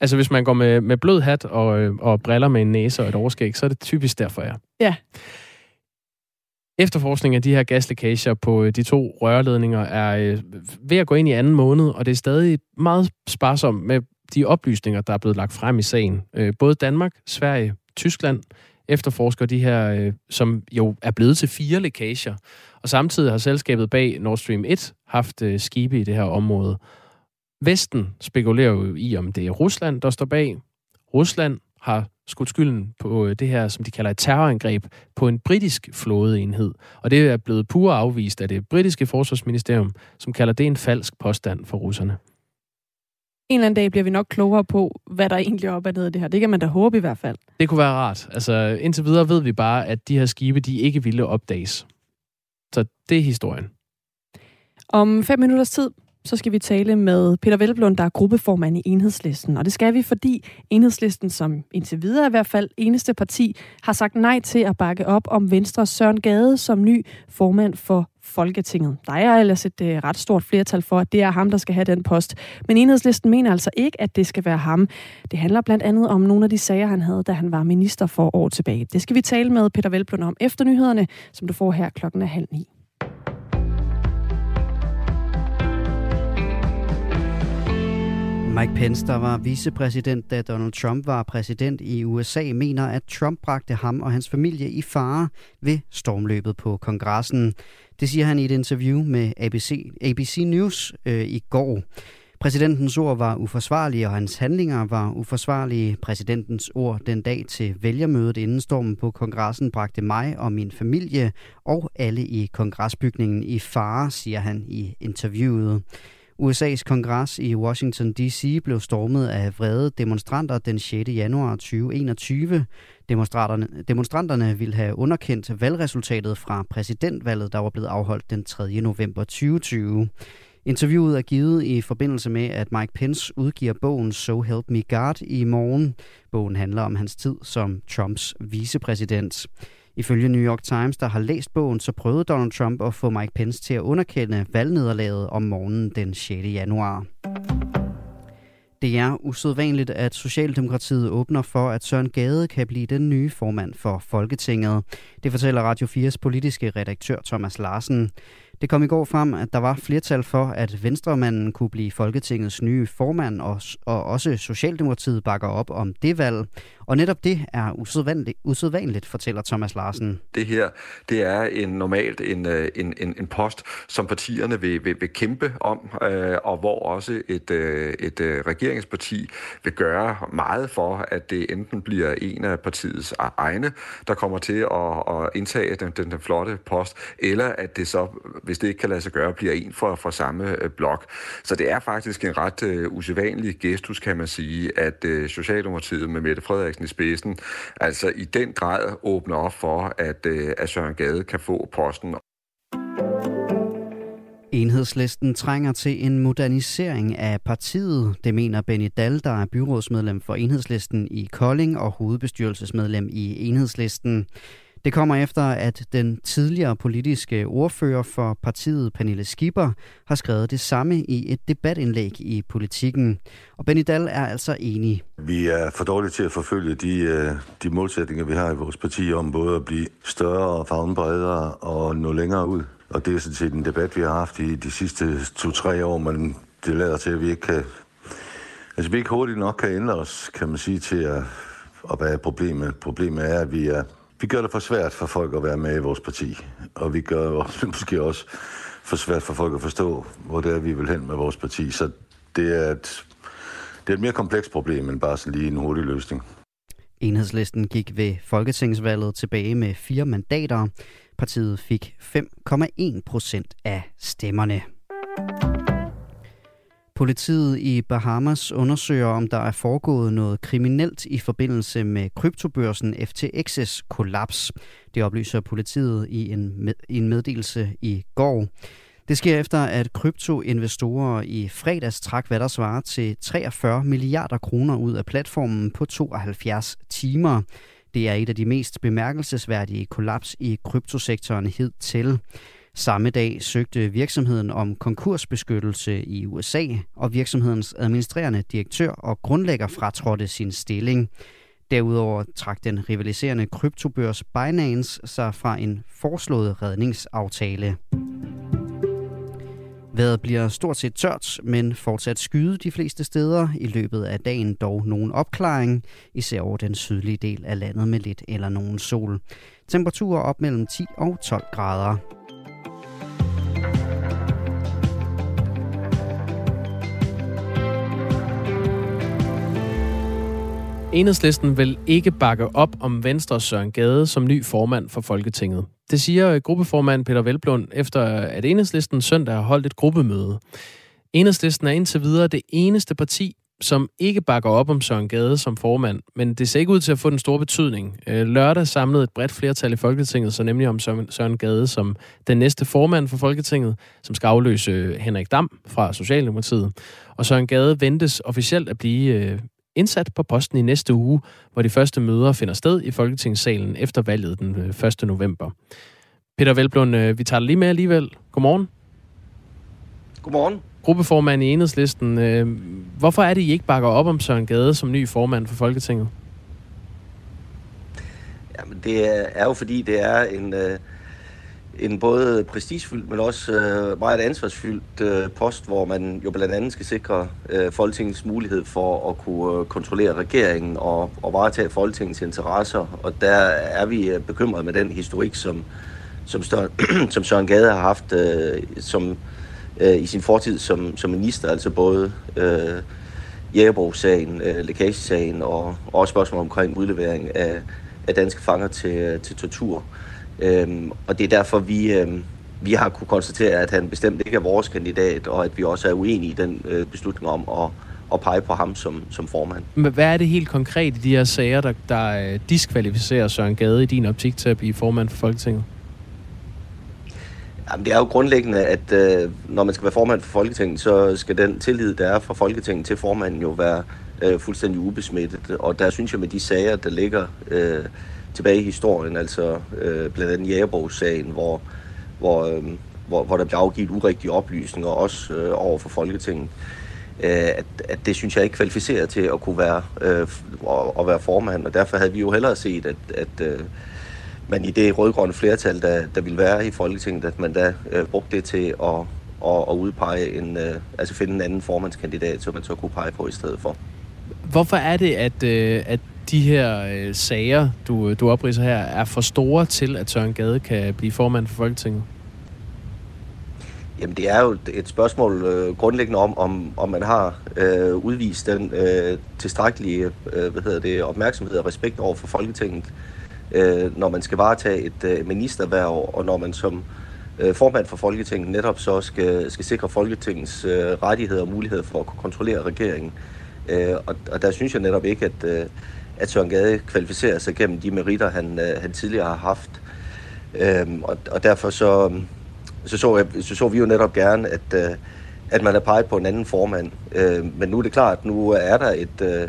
Altså, hvis man går med, med blød hat og, øh, og briller med en næse og et overskæg, så er det typisk derfor, ja. Ja. Efterforskning af de her gaslækager på øh, de to rørledninger er øh, ved at gå ind i anden måned, og det er stadig meget sparsomt med de oplysninger, der er blevet lagt frem i sagen. Både Danmark, Sverige, Tyskland efterforsker de her, øh, som jo er blevet til fire lækager. Og samtidig har selskabet bag Nord Stream 1 haft øh, skibe i det her område. Vesten spekulerer jo i, om det er Rusland, der står bag. Rusland har skudt skylden på øh, det her, som de kalder et terrorangreb, på en britisk flådeenhed. Og det er blevet pure afvist af det britiske forsvarsministerium, som kalder det en falsk påstand for russerne. En eller anden dag bliver vi nok klogere på, hvad der egentlig er op og ned af det her. Det kan man da håbe i hvert fald. Det kunne være rart. Altså, indtil videre ved vi bare, at de her skibe, de ikke ville opdages. Så det er historien. Om fem minutters tid, så skal vi tale med Peter Velblund, der er gruppeformand i Enhedslisten. Og det skal vi, fordi Enhedslisten, som indtil videre i hvert fald eneste parti, har sagt nej til at bakke op om Venstres Søren Gade som ny formand for Folketinget. Der er ellers et øh, ret stort flertal for, at det er ham, der skal have den post. Men enhedslisten mener altså ikke, at det skal være ham. Det handler blandt andet om nogle af de sager, han havde, da han var minister for år tilbage. Det skal vi tale med Peter Velblom om efter nyhederne, som du får her klokken er halv ni. Mike Pence, der var vicepræsident, da Donald Trump var præsident i USA, mener, at Trump bragte ham og hans familie i fare ved stormløbet på kongressen. Det siger han i et interview med ABC, ABC News øh, i går. Præsidentens ord var uforsvarlige, og hans handlinger var uforsvarlige. Præsidentens ord den dag til vælgermødet inden stormen på kongressen bragte mig og min familie og alle i kongresbygningen i fare, siger han i interviewet. USA's kongres i Washington D.C. blev stormet af vrede demonstranter den 6. januar 2021. Demonstranterne, demonstranterne ville have underkendt valgresultatet fra præsidentvalget, der var blevet afholdt den 3. november 2020. Interviewet er givet i forbindelse med, at Mike Pence udgiver bogen So Help Me God i morgen. Bogen handler om hans tid som Trumps vicepræsident. Ifølge New York Times, der har læst bogen, så prøvede Donald Trump at få Mike Pence til at underkende valgnederlaget om morgenen den 6. januar. Det er usædvanligt, at Socialdemokratiet åbner for, at Søren Gade kan blive den nye formand for Folketinget. Det fortæller Radio 4's politiske redaktør Thomas Larsen. Det kom i går frem, at der var flertal for, at Venstremanden kunne blive Folketingets nye formand, og, og også Socialdemokratiet bakker op om det valg. Og netop det er usædvanligt, usædvanligt fortæller Thomas Larsen. Det her, det er en normalt en, øh, en, en, en post, som partierne vil, vil, vil kæmpe om, øh, og hvor også et, øh, et øh, regeringsparti vil gøre meget for, at det enten bliver en af partiets e-, egne, der kommer til at, at indtage den, den, den flotte post, eller at det så hvis det ikke kan lade sig gøre, bliver en fra, fra samme øh, blok. Så det er faktisk en ret øh, usædvanlig gestus, kan man sige, at øh, Socialdemokratiet med Mette Frederiksen i spidsen, altså i den grad åbner op for, at, øh, at Søren Gade kan få posten. Enhedslisten trænger til en modernisering af partiet. Det mener Benny Dahl, der er byrådsmedlem for Enhedslisten i Kolding og hovedbestyrelsesmedlem i Enhedslisten. Det kommer efter, at den tidligere politiske ordfører for partiet, Pernille Skipper, har skrevet det samme i et debatindlæg i politikken. Og Benny Dahl er altså enig. Vi er for dårlige til at forfølge de, øh, de målsætninger, vi har i vores parti om både at blive større og fagne bredere og nå længere ud. Og det er sådan set en debat, vi har haft i de sidste to-tre år, men det lader til, at vi ikke kan... Altså, vi ikke hurtigt nok kan ændre os, kan man sige, til at, at være problemet. Problemet er, at vi er vi gør det for svært for folk at være med i vores parti, og vi gør også, måske også for svært for folk at forstå, hvor det er, vi vil hen med vores parti. Så det er et, det er et mere komplekst problem end bare sådan lige en hurtig løsning. Enhedslisten gik ved folketingsvalget tilbage med fire mandater. Partiet fik 5,1 procent af stemmerne. Politiet i Bahamas undersøger, om der er foregået noget kriminelt i forbindelse med kryptobørsen FTX's kollaps. Det oplyser politiet i en, med, i en meddelelse i går. Det sker efter, at kryptoinvestorer i fredags trak, hvad der svarer til 43 milliarder kroner ud af platformen på 72 timer. Det er et af de mest bemærkelsesværdige kollaps i kryptosektoren hidtil. Samme dag søgte virksomheden om konkursbeskyttelse i USA, og virksomhedens administrerende direktør og grundlægger fratrådte sin stilling. Derudover trak den rivaliserende kryptobørs Binance sig fra en foreslået redningsaftale. Vejret bliver stort set tørt, men fortsat skyde de fleste steder. I løbet af dagen dog nogen opklaring, især over den sydlige del af landet med lidt eller nogen sol. Temperaturer op mellem 10 og 12 grader. Enhedslisten vil ikke bakke op om Venstre Søren Gade som ny formand for Folketinget. Det siger øh, gruppeformand Peter Velblund, efter øh, at Enhedslisten søndag har holdt et gruppemøde. Enhedslisten er indtil videre det eneste parti, som ikke bakker op om Søren Gade som formand, men det ser ikke ud til at få den store betydning. Øh, lørdag samlede et bredt flertal i Folketinget så nemlig om Søren Gade som den næste formand for Folketinget, som skal afløse Henrik Dam fra Socialdemokratiet. Og Søren Gade ventes officielt at blive indsat på posten i næste uge, hvor de første møder finder sted i Folketingssalen efter valget den 1. Øh, november. Peter Velblund, øh, vi tager det lige med alligevel. Godmorgen. Godmorgen. Gruppeformand i Enhedslisten. Øh, hvorfor er det, I ikke bakker op om Søren Gade som ny formand for Folketinget? Jamen, det er jo fordi, det er en, øh, en både prestigefyldt, men også øh, meget ansvarsfyldt øh, post, hvor man jo blandt andet skal sikre øh, Folketingets mulighed for at kunne øh, kontrollere regeringen og, og varetage Folketingets interesser. Og der er vi øh, bekymret med den historik, som, som, Stør, som Søren Gade har haft øh, som, øh, i sin fortid som, som minister, altså både øh, Jægerbro-sagen, øh, lækagesagen og, og også spørgsmål omkring udlevering af, af danske fanger til, øh, til tortur. Øhm, og det er derfor, vi, øhm, vi har kunne konstatere, at han bestemt ikke er vores kandidat, og at vi også er uenige i den øh, beslutning om at, at pege på ham som, som formand. Men hvad er det helt konkret i de her sager, der, der øh, diskvalificerer Søren Gade i din optik til at blive formand for Folketinget? Jamen, det er jo grundlæggende, at øh, når man skal være formand for Folketinget, så skal den tillid, der er fra Folketinget til formanden jo være øh, fuldstændig ubesmittet. Og der synes jeg med de sager, der ligger øh, tilbage i historien, altså øh, blandt andet Jægerborg-sagen, hvor, hvor, øh, hvor, hvor der bliver afgivet urigtige oplysninger, også øh, over for Folketinget, øh, at, at det synes jeg ikke kvalificerer til at kunne være, øh, at være formand. Og derfor havde vi jo hellere set, at, at øh, man i det rødgrønne flertal, der, der ville være i Folketinget, at man da øh, brugte det til at, at, at udpege en, øh, altså finde en anden formandskandidat, som man så kunne pege på i stedet for. Hvorfor er det, at, øh, at de her øh, sager, du, du opriser her, er for store til, at Søren Gade kan blive formand for Folketinget? Jamen, det er jo et spørgsmål øh, grundlæggende om, om, om man har øh, udvist den øh, tilstrækkelige øh, hvad hedder det, opmærksomhed og respekt over for Folketinget, øh, når man skal varetage et øh, ministerværv, og når man som øh, formand for Folketinget netop så skal, skal sikre Folketingets øh, rettigheder og muligheder for at kunne kontrollere regeringen. Øh, og, og der synes jeg netop ikke, at, øh, at Søren Gade kvalificerer sig gennem de meritter, han, øh, han tidligere har haft. Øhm, og, og derfor så, så, så, jeg, så så vi jo netop gerne, at, øh, at man har peget på en anden formand. Øh, men nu er det klart, at nu er der et, øh,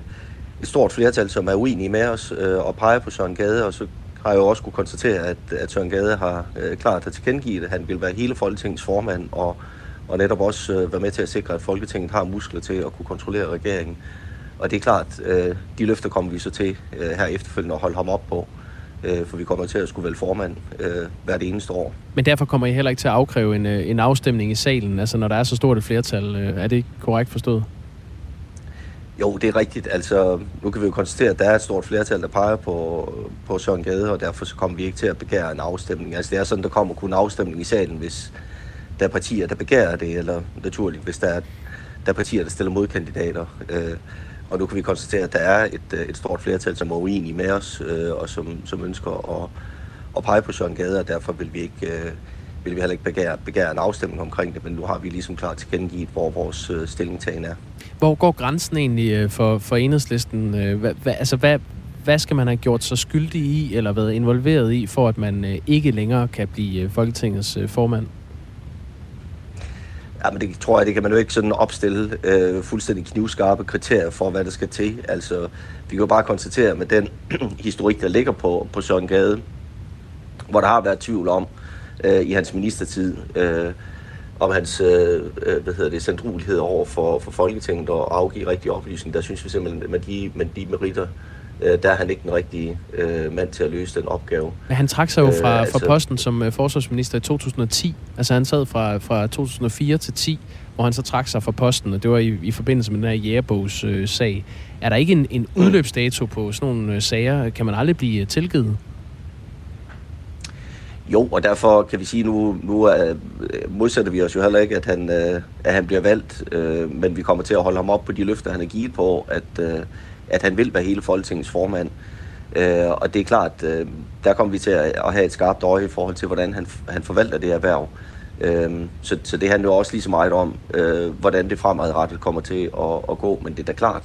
et stort flertal, som er uenige med os øh, og peger på Søren Gade, og så har jeg jo også kunne konstatere, at, at Søren Gade har øh, klart at tilkendegivet, at han vil være hele Folketingets formand, og, og netop også øh, være med til at sikre, at Folketinget har muskler til at kunne kontrollere regeringen. Og det er klart, øh, de løfter kommer vi så til øh, her efterfølgende at holde ham op på, øh, for vi kommer til at skulle vælge formand øh, hvert eneste år. Men derfor kommer I heller ikke til at afkræve en, øh, en afstemning i salen, altså når der er så stort et flertal. Øh, er det ikke korrekt forstået? Jo, det er rigtigt. Altså, nu kan vi jo konstatere, at der er et stort flertal, der peger på, på Søren Gade, og derfor så kommer vi ikke til at begære en afstemning. Altså, det er sådan, der kommer kun en afstemning i salen, hvis der er partier, der begærer det, eller naturligt, hvis der er, der er partier, der stiller modkandidater. Øh, og nu kan vi konstatere, at der er et, øh, et stort flertal, som er uenige med os, øh, og som, som ønsker at, at pege på Søren Gade, og derfor vil vi ikke... Øh, vil vi heller ikke begære, begære en afstemning omkring det, men nu har vi ligesom klart tilkendegivet, hvor vores øh, stillingtagen er. Hvor går grænsen egentlig øh, for, for enhedslisten? Øh, Hva, hvad, altså, hvad, hvad skal man have gjort sig skyldig i, eller været involveret i, for at man øh, ikke længere kan blive Folketingets formand? Ja, men det tror jeg, det kan man jo ikke sådan opstille øh, fuldstændig knivskarpe kriterier for, hvad der skal til. Altså, vi kan jo bare konstatere med den historik, der ligger på, på Søren Gade, hvor der har været tvivl om øh, i hans ministertid, øh, om hans øh, øh hvad hedder det, sandrulighed over for, for Folketinget og afgive rigtig oplysning, der synes vi simpelthen, med de, med de meritter, øh, der er han ikke den rigtige øh, mand til at løse den opgave. Men han trak sig jo fra, øh, altså, fra posten som øh, forsvarsminister i 2010. Altså han sad fra, fra 2004 til 10, hvor han så trak sig fra posten, og det var i, i forbindelse med den her jægerbogs øh, sag. Er der ikke en, en udløbsdato på sådan nogle øh, sager? Kan man aldrig blive øh, tilgivet? Jo, og derfor kan vi sige, nu, nu uh, modsætter vi os jo heller ikke, at han, uh, at han bliver valgt, men vi kommer til at holde ham op på de løfter, han har givet på, at, uh, at han vil være hele Folketingets formand. Øh, og det er klart, øh, der kommer vi til at, at have et skarpt øje i forhold til, hvordan han, han forvalter det erhverv. Øh, så, så det handler jo også lige så meget om, øh, hvordan det fremadrettet kommer til at, at gå, men det er da klart,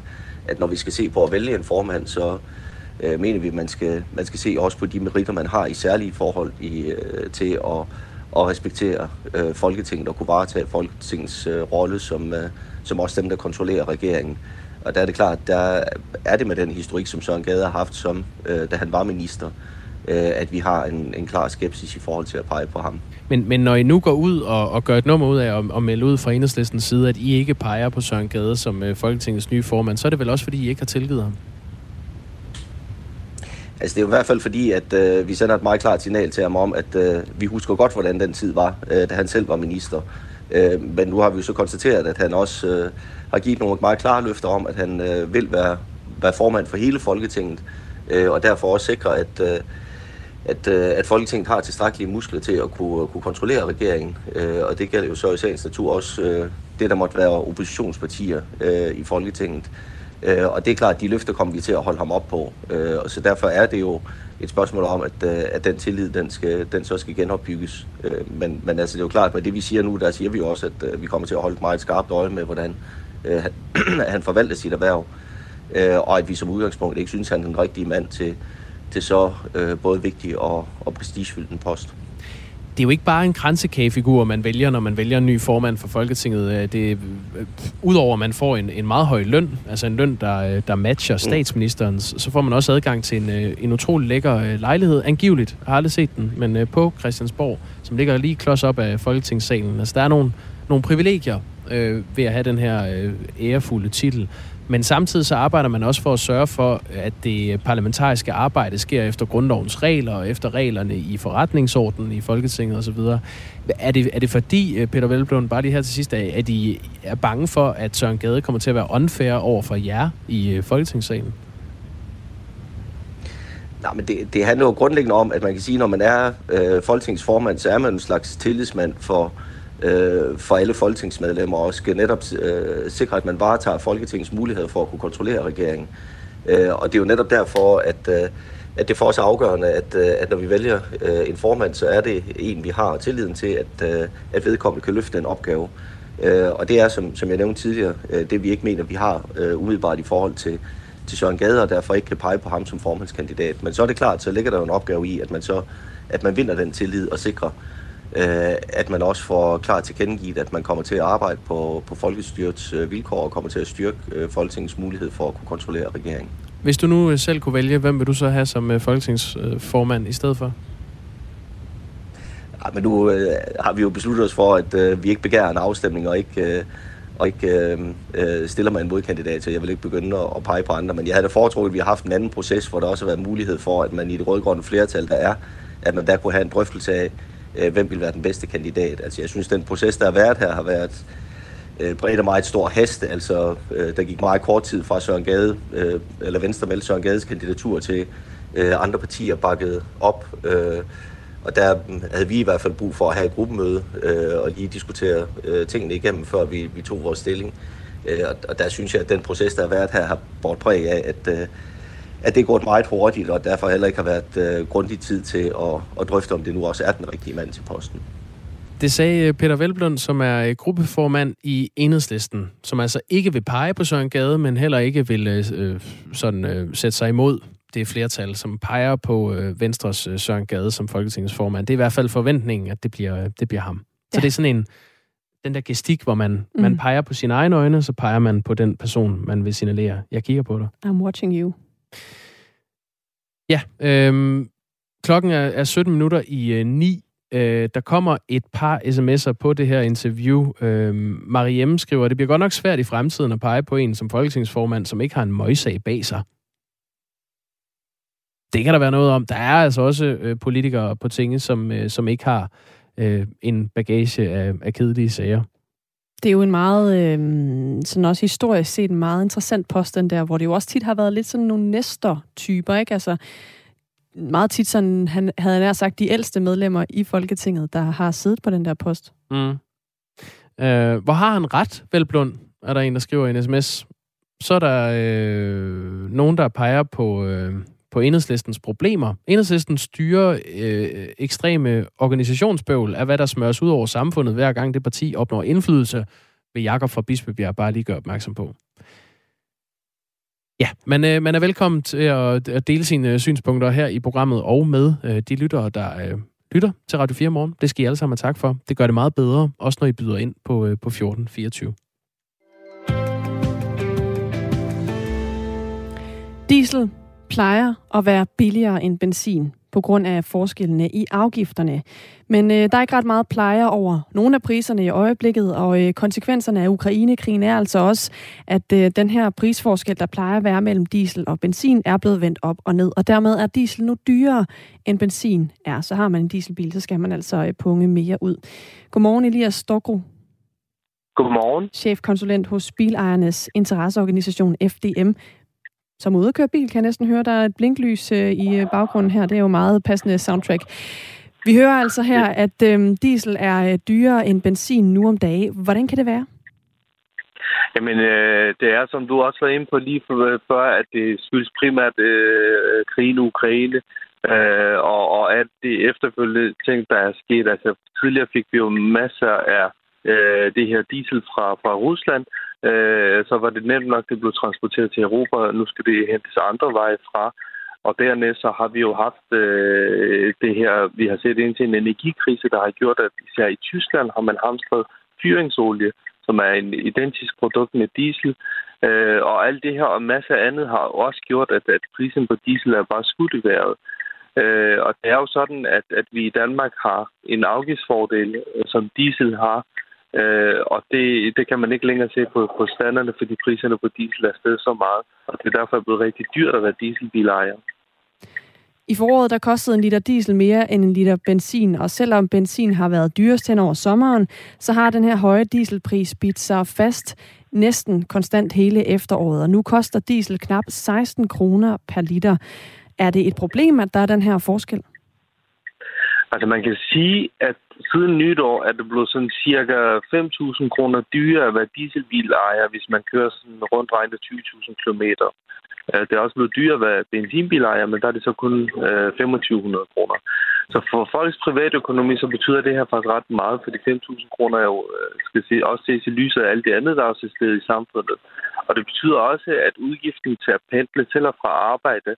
at når vi skal se på at vælge en formand, så øh, mener vi, at man skal, man skal se også på de meritter, man har i særlige forhold i, øh, til at, at respektere øh, Folketinget og kunne varetage Folketingets øh, rolle som, øh, som også dem, der kontrollerer regeringen. Og der er det klart, der er det med den historik, som Søren Gade har haft, som, øh, da han var minister. øh, at vi har en, en klar skepsis i forhold til at pege på ham. Men, men når I nu går ud og, og gør et nummer ud af at, melde ud fra enhedslistens side, at I ikke peger på Søren Gade som øh, Folketingets nye formand, så er det vel også, fordi I ikke har tilgivet ham? Altså det er jo i hvert fald fordi, at øh, vi sender et meget klart signal til ham om, at øh, vi husker godt, hvordan den tid var, øh, da han selv var minister. Øh, men nu har vi jo så konstateret, at han også øh, har givet nogle meget klare løfter om, at han øh, vil være, være formand for hele Folketinget, øh, og derfor også sikre, at, øh, at, øh, at Folketinget har tilstrækkelige muskler til at kunne, kunne kontrollere regeringen. Øh, og det gælder jo så i sagens natur også øh, det, der måtte være oppositionspartier øh, i Folketinget. Øh, og det er klart, at de løfter kommer vi til at holde ham op på. Øh, og så derfor er det jo et spørgsmål om, at, øh, at den tillid, den, skal, den så skal genopbygges. Øh, men, men altså, det er jo klart, med det vi siger nu, der siger vi også, at øh, vi kommer til at holde et meget skarpt øje med, hvordan øh, han, forvalter sit erhverv. Øh, og at vi som udgangspunkt ikke synes, han er den rigtige mand til, til så øh, både vigtig og, og prestigefyldt en post det er jo ikke bare en kransekagefigur, man vælger, når man vælger en ny formand for Folketinget. Øh, det, øh, Udover at man får en, en meget høj løn, altså en løn, der, øh, der matcher mm. statsministerens, så får man også adgang til en, en utrolig lækker lejlighed. Angiveligt, jeg har aldrig set den, men på Christiansborg, som ligger lige klods op af Folketingssalen. Altså der er nogle, nogle privilegier øh, ved at have den her øh, ærefulde titel. Men samtidig så arbejder man også for at sørge for, at det parlamentariske arbejde sker efter grundlovens regler og efter reglerne i forretningsordenen i Folketinget osv. Er det, er det fordi, øh, Peter Velblom, bare lige her til sidst, at I er bange for, at Søren Gade kommer til at være unfair over for jer i øh, Folketingssalen? Nej, men det, det handler jo grundlæggende om, at man kan sige, når man er øh, folketingsformand, så er man en slags tillidsmand for, øh, Øh, for alle folketingsmedlemmer, og skal netop øh, sikre, at man varetager Folketingets mulighed for at kunne kontrollere regeringen. Øh, og det er jo netop derfor, at, øh, at det for os er afgørende, at, øh, at når vi vælger øh, en formand, så er det en, vi har tilliden til, at, øh, at vedkommende kan løfte en opgave. Øh, og det er, som, som jeg nævnte tidligere, øh, det vi ikke mener, vi har øh, umiddelbart i forhold til, til Søren Gade, og derfor ikke kan pege på ham som formandskandidat. Men så er det klart, så ligger der jo en opgave i, at man så at man vinder den tillid og sikrer, øh, at man også får klart tilkendegivet, at man kommer til at arbejde på, på folkestyrets øh, vilkår og kommer til at styrke øh, Folketingets mulighed for at kunne kontrollere regeringen. Hvis du nu øh, selv kunne vælge, hvem vil du så have som øh, folketingsformand i stedet for? Ja, men nu øh, har vi jo besluttet os for, at øh, vi ikke begærer en afstemning og ikke, øh, og ikke øh, øh stiller mig en modkandidat, så jeg vil ikke begynde at, at pege på andre. Men jeg havde da foretrukket, at vi har haft en anden proces, hvor der også har været mulighed for, at man i det rødgrønne flertal, der er, at man der kunne have en drøftelse af, øh, hvem vil være den bedste kandidat. Altså jeg synes, den proces, der har været her, har været øh, bredt og meget stor hast. Altså øh, der gik meget kort tid fra Søren Gade, øh, eller Venstre meldte Søren Gades kandidatur til øh, andre partier bakket op. Øh, og der mm, havde vi i hvert fald brug for at have et gruppemøde øh, og lige diskutere øh, tingene igennem, før vi, vi tog vores stilling. Øh, og, og der synes jeg, at den proces, der har været her, har båret præg af, at, øh, at det går meget hurtigt, og derfor heller ikke har været øh, grundig tid til at, at drøfte, om det nu også er den rigtige mand til posten. Det sagde øh, Peter Velblund, som er øh, gruppeformand i Enhedslisten, som altså ikke vil pege på Søren Gade, men heller ikke vil øh, øh, sådan, øh, sætte sig imod det flertal, som peger på øh, Venstres øh, Søren Gade som Folketingets formand. Det er i hvert fald forventningen, at det bliver, det bliver ham. Ja. Så det er sådan en, den der gestik, hvor man, mm. man peger på sine egne øjne, så peger man på den person, man vil signalere. Jeg kigger på dig. I'm watching you. Ja, øhm, klokken er, er 17 minutter i øh, 9. Øh, der kommer et par sms'er på det her interview. Øh, Mariem skriver, det bliver godt nok svært i fremtiden at pege på en som folketingsformand, som ikke har en møjsag bag sig. Det kan der være noget om. Der er altså også øh, politikere på tinget, som, øh, som ikke har øh, en bagage af, af kedelige sager. Det er jo en meget, øh, sådan også historisk set, en meget interessant post, den der, hvor det jo også tit har været lidt sådan nogle næster-typer, ikke? Altså, meget tit sådan, han havde nær sagt, de ældste medlemmer i Folketinget, der har siddet på den der post. Mm. Øh, hvor har han ret, Velblund, er der en, der skriver i en sms. Så er der øh, nogen, der peger på, øh, på enhedslistens problemer. Enhedslisten styrer øh, ekstreme organisationsbøvl af, hvad der smøres ud over samfundet, hver gang det parti opnår indflydelse, vil Jakob fra Bispebjerg bare lige gøre opmærksom på. Ja, man, øh, man er velkommen til at, at dele sine øh, synspunkter her i programmet og med øh, de lyttere, der øh, lytter til Radio 4 morgen. Det skal I alle sammen have tak for. Det gør det meget bedre, også når I byder ind på, øh, på 1424. Diesel plejer at være billigere end benzin. på grund af forskellene i afgifterne. Men øh, der er ikke ret meget plejer over nogle af priserne i øjeblikket, og øh, konsekvenserne af Ukrainekrigen er altså også, at øh, den her prisforskel, der plejer at være mellem diesel og benzin, er blevet vendt op og ned, og dermed er diesel nu dyrere end benzin er. Så har man en dieselbil, så skal man altså øh, punge mere ud. Godmorgen, Elias Stokro. Godmorgen. Chefkonsulent hos Bilejernes interesseorganisation FDM. Som ude at køre bil, kan jeg næsten høre, der er et blinklys øh, i øh, baggrunden her. Det er jo meget passende soundtrack. Vi hører altså her, at øhm, diesel er øh, dyrere end benzin nu om dagen. Hvordan kan det være? Jamen, øh, det er, som du også var inde på lige før, at det skyldes primært øh, krigen i Ukraine, øh, og, og at det efterfølgende ting, der er sket. Altså, tidligere fik vi jo masser af øh, det her diesel fra, fra Rusland, øh, så var det nemt nok, det blev transporteret til Europa. Nu skal det hentes andre veje fra. Og dernæst så har vi jo haft øh, det her, vi har set ind til en energikrise, der har gjort, at især i Tyskland har man hamstret fyringsolie, som er en identisk produkt med diesel. Øh, og alt det her og masser af andet har også gjort, at, at prisen på diesel er bare skudt i vejret. Øh, og det er jo sådan, at, at vi i Danmark har en afgiftsfordel, øh, som diesel har, Øh, og det, det kan man ikke længere se på, på standerne, fordi priserne på diesel er stedet så meget. Og det er derfor blevet rigtig dyrt at være dieselbilejer. I foråret der kostede en liter diesel mere end en liter benzin, og selvom benzin har været dyrest hen over sommeren, så har den her høje dieselpris bidt sig fast næsten konstant hele efteråret, og nu koster diesel knap 16 kroner per liter. Er det et problem, at der er den her forskel? Altså man kan sige, at siden nytår er det blevet sådan cirka 5.000 kroner dyrere at være dieselbilejer, hvis man kører sådan rundt regnet 20.000 km. Øh, det er også blevet dyrere at være benzinbilejer, men der er det så kun øh, 2.500 kroner. Så for folks private økonomi, så betyder det her faktisk ret meget, fordi 5.000 kroner er jo, øh, skal se, også ses i lyset af alt det andet, der er også i samfundet. Og det betyder også, at udgiften til at pendle til og fra arbejde,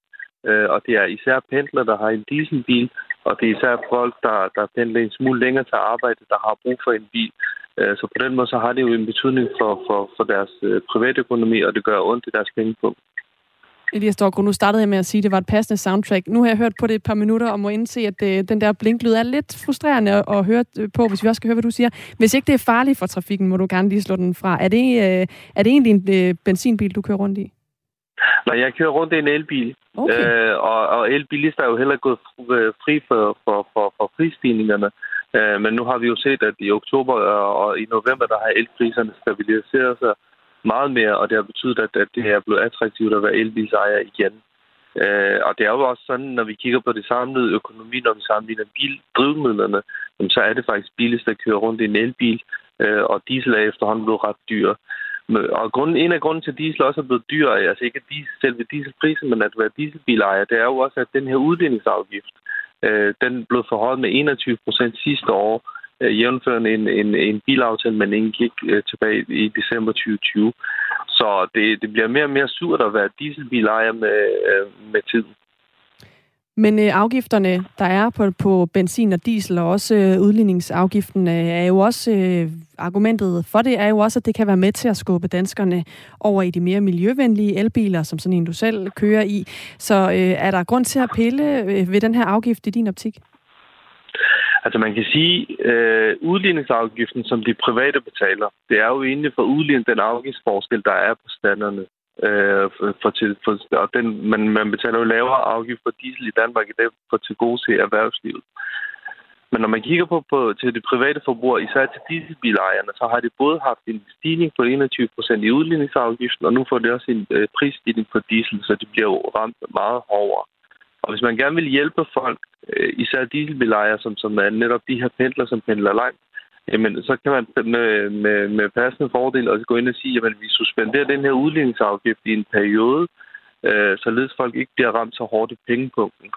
øh, og det er især pendler, der har en dieselbil, og det er især folk, der, der pendler en smule længere til arbejde, der har brug for en bil. Øh, så på den måde så har det jo en betydning for, for, for deres øh, private økonomi, og det gør ondt i deres pengepunkt. Elias Dorgro, nu startede jeg med at sige, at det var et passende soundtrack. Nu har jeg hørt på det et par minutter og må indse, at det, den der blinklyd er lidt frustrerende at høre på, hvis vi også skal høre, hvad du siger. Hvis ikke det er farligt for trafikken, må du gerne lige slå den fra. Er det, er det egentlig en benzinbil, du kører rundt i? Nej, jeg kører rundt i en elbil. Okay. Øh, og, og elbilister er jo heller gået fri for, for, for, for prisstigningerne. Øh, men nu har vi jo set, at i oktober og i november, der har elpriserne stabiliseret sig meget mere, og det har betydet, at, at det er blevet attraktivt at være elbilsejer igen. Øh, og det er jo også sådan, når vi kigger på det samlede økonomi, når vi sammenligner bildrivmidlerne, så er det faktisk billigst at køre rundt i en elbil, øh, og diesel er efterhånden blevet ret dyr. Og grund, en af grunden til, at diesel også er blevet dyr, altså ikke diesel, selve dieselprisen, men at være dieselbilejer, det er jo også, at den her udligningsafgift, øh, den blev forhøjet med 21 procent sidste år, øh, jævnførende en, en, en bilaftale, man indgik øh, tilbage i december 2020. Så det, det bliver mere og mere surt at være dieselbilejer med, øh, med tiden. Men øh, afgifterne, der er på, på benzin og diesel, og også øh, udligningsafgiften, øh, er jo også øh, argumentet for det, er jo også, at det kan være med til at skubbe danskerne over i de mere miljøvenlige elbiler, som sådan en du selv kører i. Så øh, er der grund til at pille øh, ved den her afgift i din optik? Altså man kan sige, øh, udligningsafgiften, som de private betaler, det er jo egentlig for udligning den afgiftsforskel, der er på standerne. Øh, for til, for, og den, man, man betaler jo lavere afgift for diesel i Danmark i dag for til gode til erhvervslivet. Men når man kigger på, på til de private forbrugere, især til dieselbilejerne, så har de både haft en stigning på 21 procent i udligningsafgiften, og nu får de også en øh, prisstigning på diesel, så de bliver jo ramt meget hårdere. Og hvis man gerne vil hjælpe folk, øh, især dieselbilejere, som, som er netop de her pendler, som pendler langt, jamen så kan man med, med, med passende fordel også gå ind og sige, at vi suspenderer den her udligningsafgift i en periode, øh, således folk ikke bliver ramt så hårdt i pengepunkten.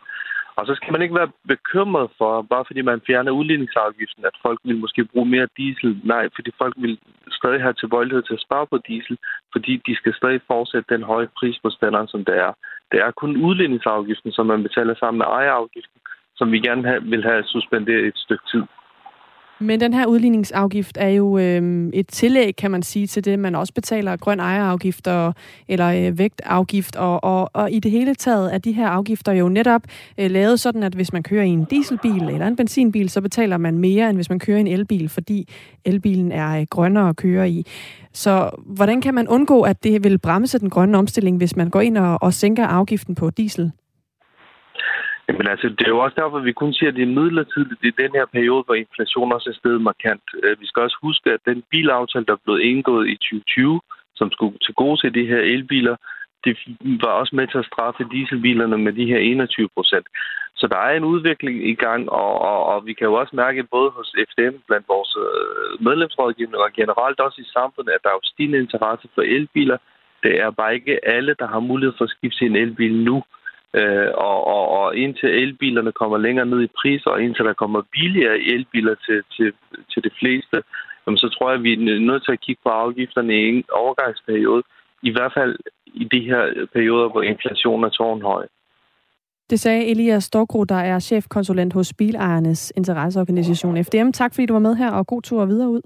Og så skal man ikke være bekymret for, bare fordi man fjerner udligningsafgiften, at folk vil måske bruge mere diesel. Nej, fordi folk vil stadig have tilbøjelighed til at spare på diesel, fordi de skal stadig fortsætte den høje pris på standarden, som det er. Det er kun udligningsafgiften, som man betaler sammen med ejerafgiften, som vi gerne vil have suspenderet et stykke tid. Men den her udligningsafgift er jo øh, et tillæg, kan man sige, til det, man også betaler grøn ejerafgift og, eller øh, vægtafgift. Og, og, og i det hele taget er de her afgifter jo netop øh, lavet sådan, at hvis man kører i en dieselbil eller en benzinbil, så betaler man mere, end hvis man kører i en elbil, fordi elbilen er øh, grønnere at køre i. Så hvordan kan man undgå, at det vil bremse den grønne omstilling, hvis man går ind og, og sænker afgiften på diesel? Jamen altså, det er jo også derfor, at vi kun siger, at det er midlertidigt i den her periode, hvor inflationen også er steget markant. Øh, vi skal også huske, at den bilaftale, der blev indgået i 2020, som skulle til gode til de her elbiler, det var også med til at straffe dieselbilerne med de her 21 procent. Så der er en udvikling i gang, og, og, og vi kan jo også mærke både hos FDM, blandt vores øh, og generelt også i samfundet, at der er jo stigende interesse for elbiler. Det er bare ikke alle, der har mulighed for at skifte sin elbil nu. Øh, og, og, og indtil elbilerne kommer længere ned i pris, og indtil der kommer billigere elbiler til, til, til de fleste, jamen, så tror jeg, at vi er nødt til at kigge på afgifterne i en overgangsperiode. I hvert fald i de her perioder, hvor inflationen er tårnhøj. Det sagde Elias Storkro, der er chefkonsulent hos Bilejernes interesseorganisation FDM. Tak fordi du var med her, og god tur videre ud.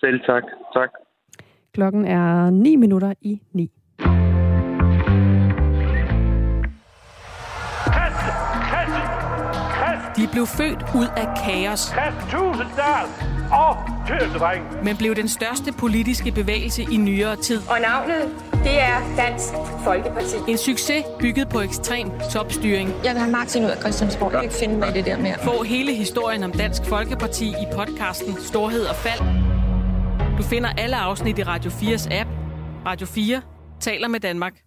Selv tak. Tak. Klokken er 9 minutter i 9. De blev født ud af kaos. og Men blev den største politiske bevægelse i nyere tid. Og navnet, det er Dansk Folkeparti. En succes bygget på ekstrem topstyring. Jeg vil have Martin ud af Christiansborg. Jeg kan ikke finde mig i det der mere. Få hele historien om Dansk Folkeparti i podcasten Storhed og Fald. Du finder alle afsnit i Radio 4's app. Radio 4 taler med Danmark.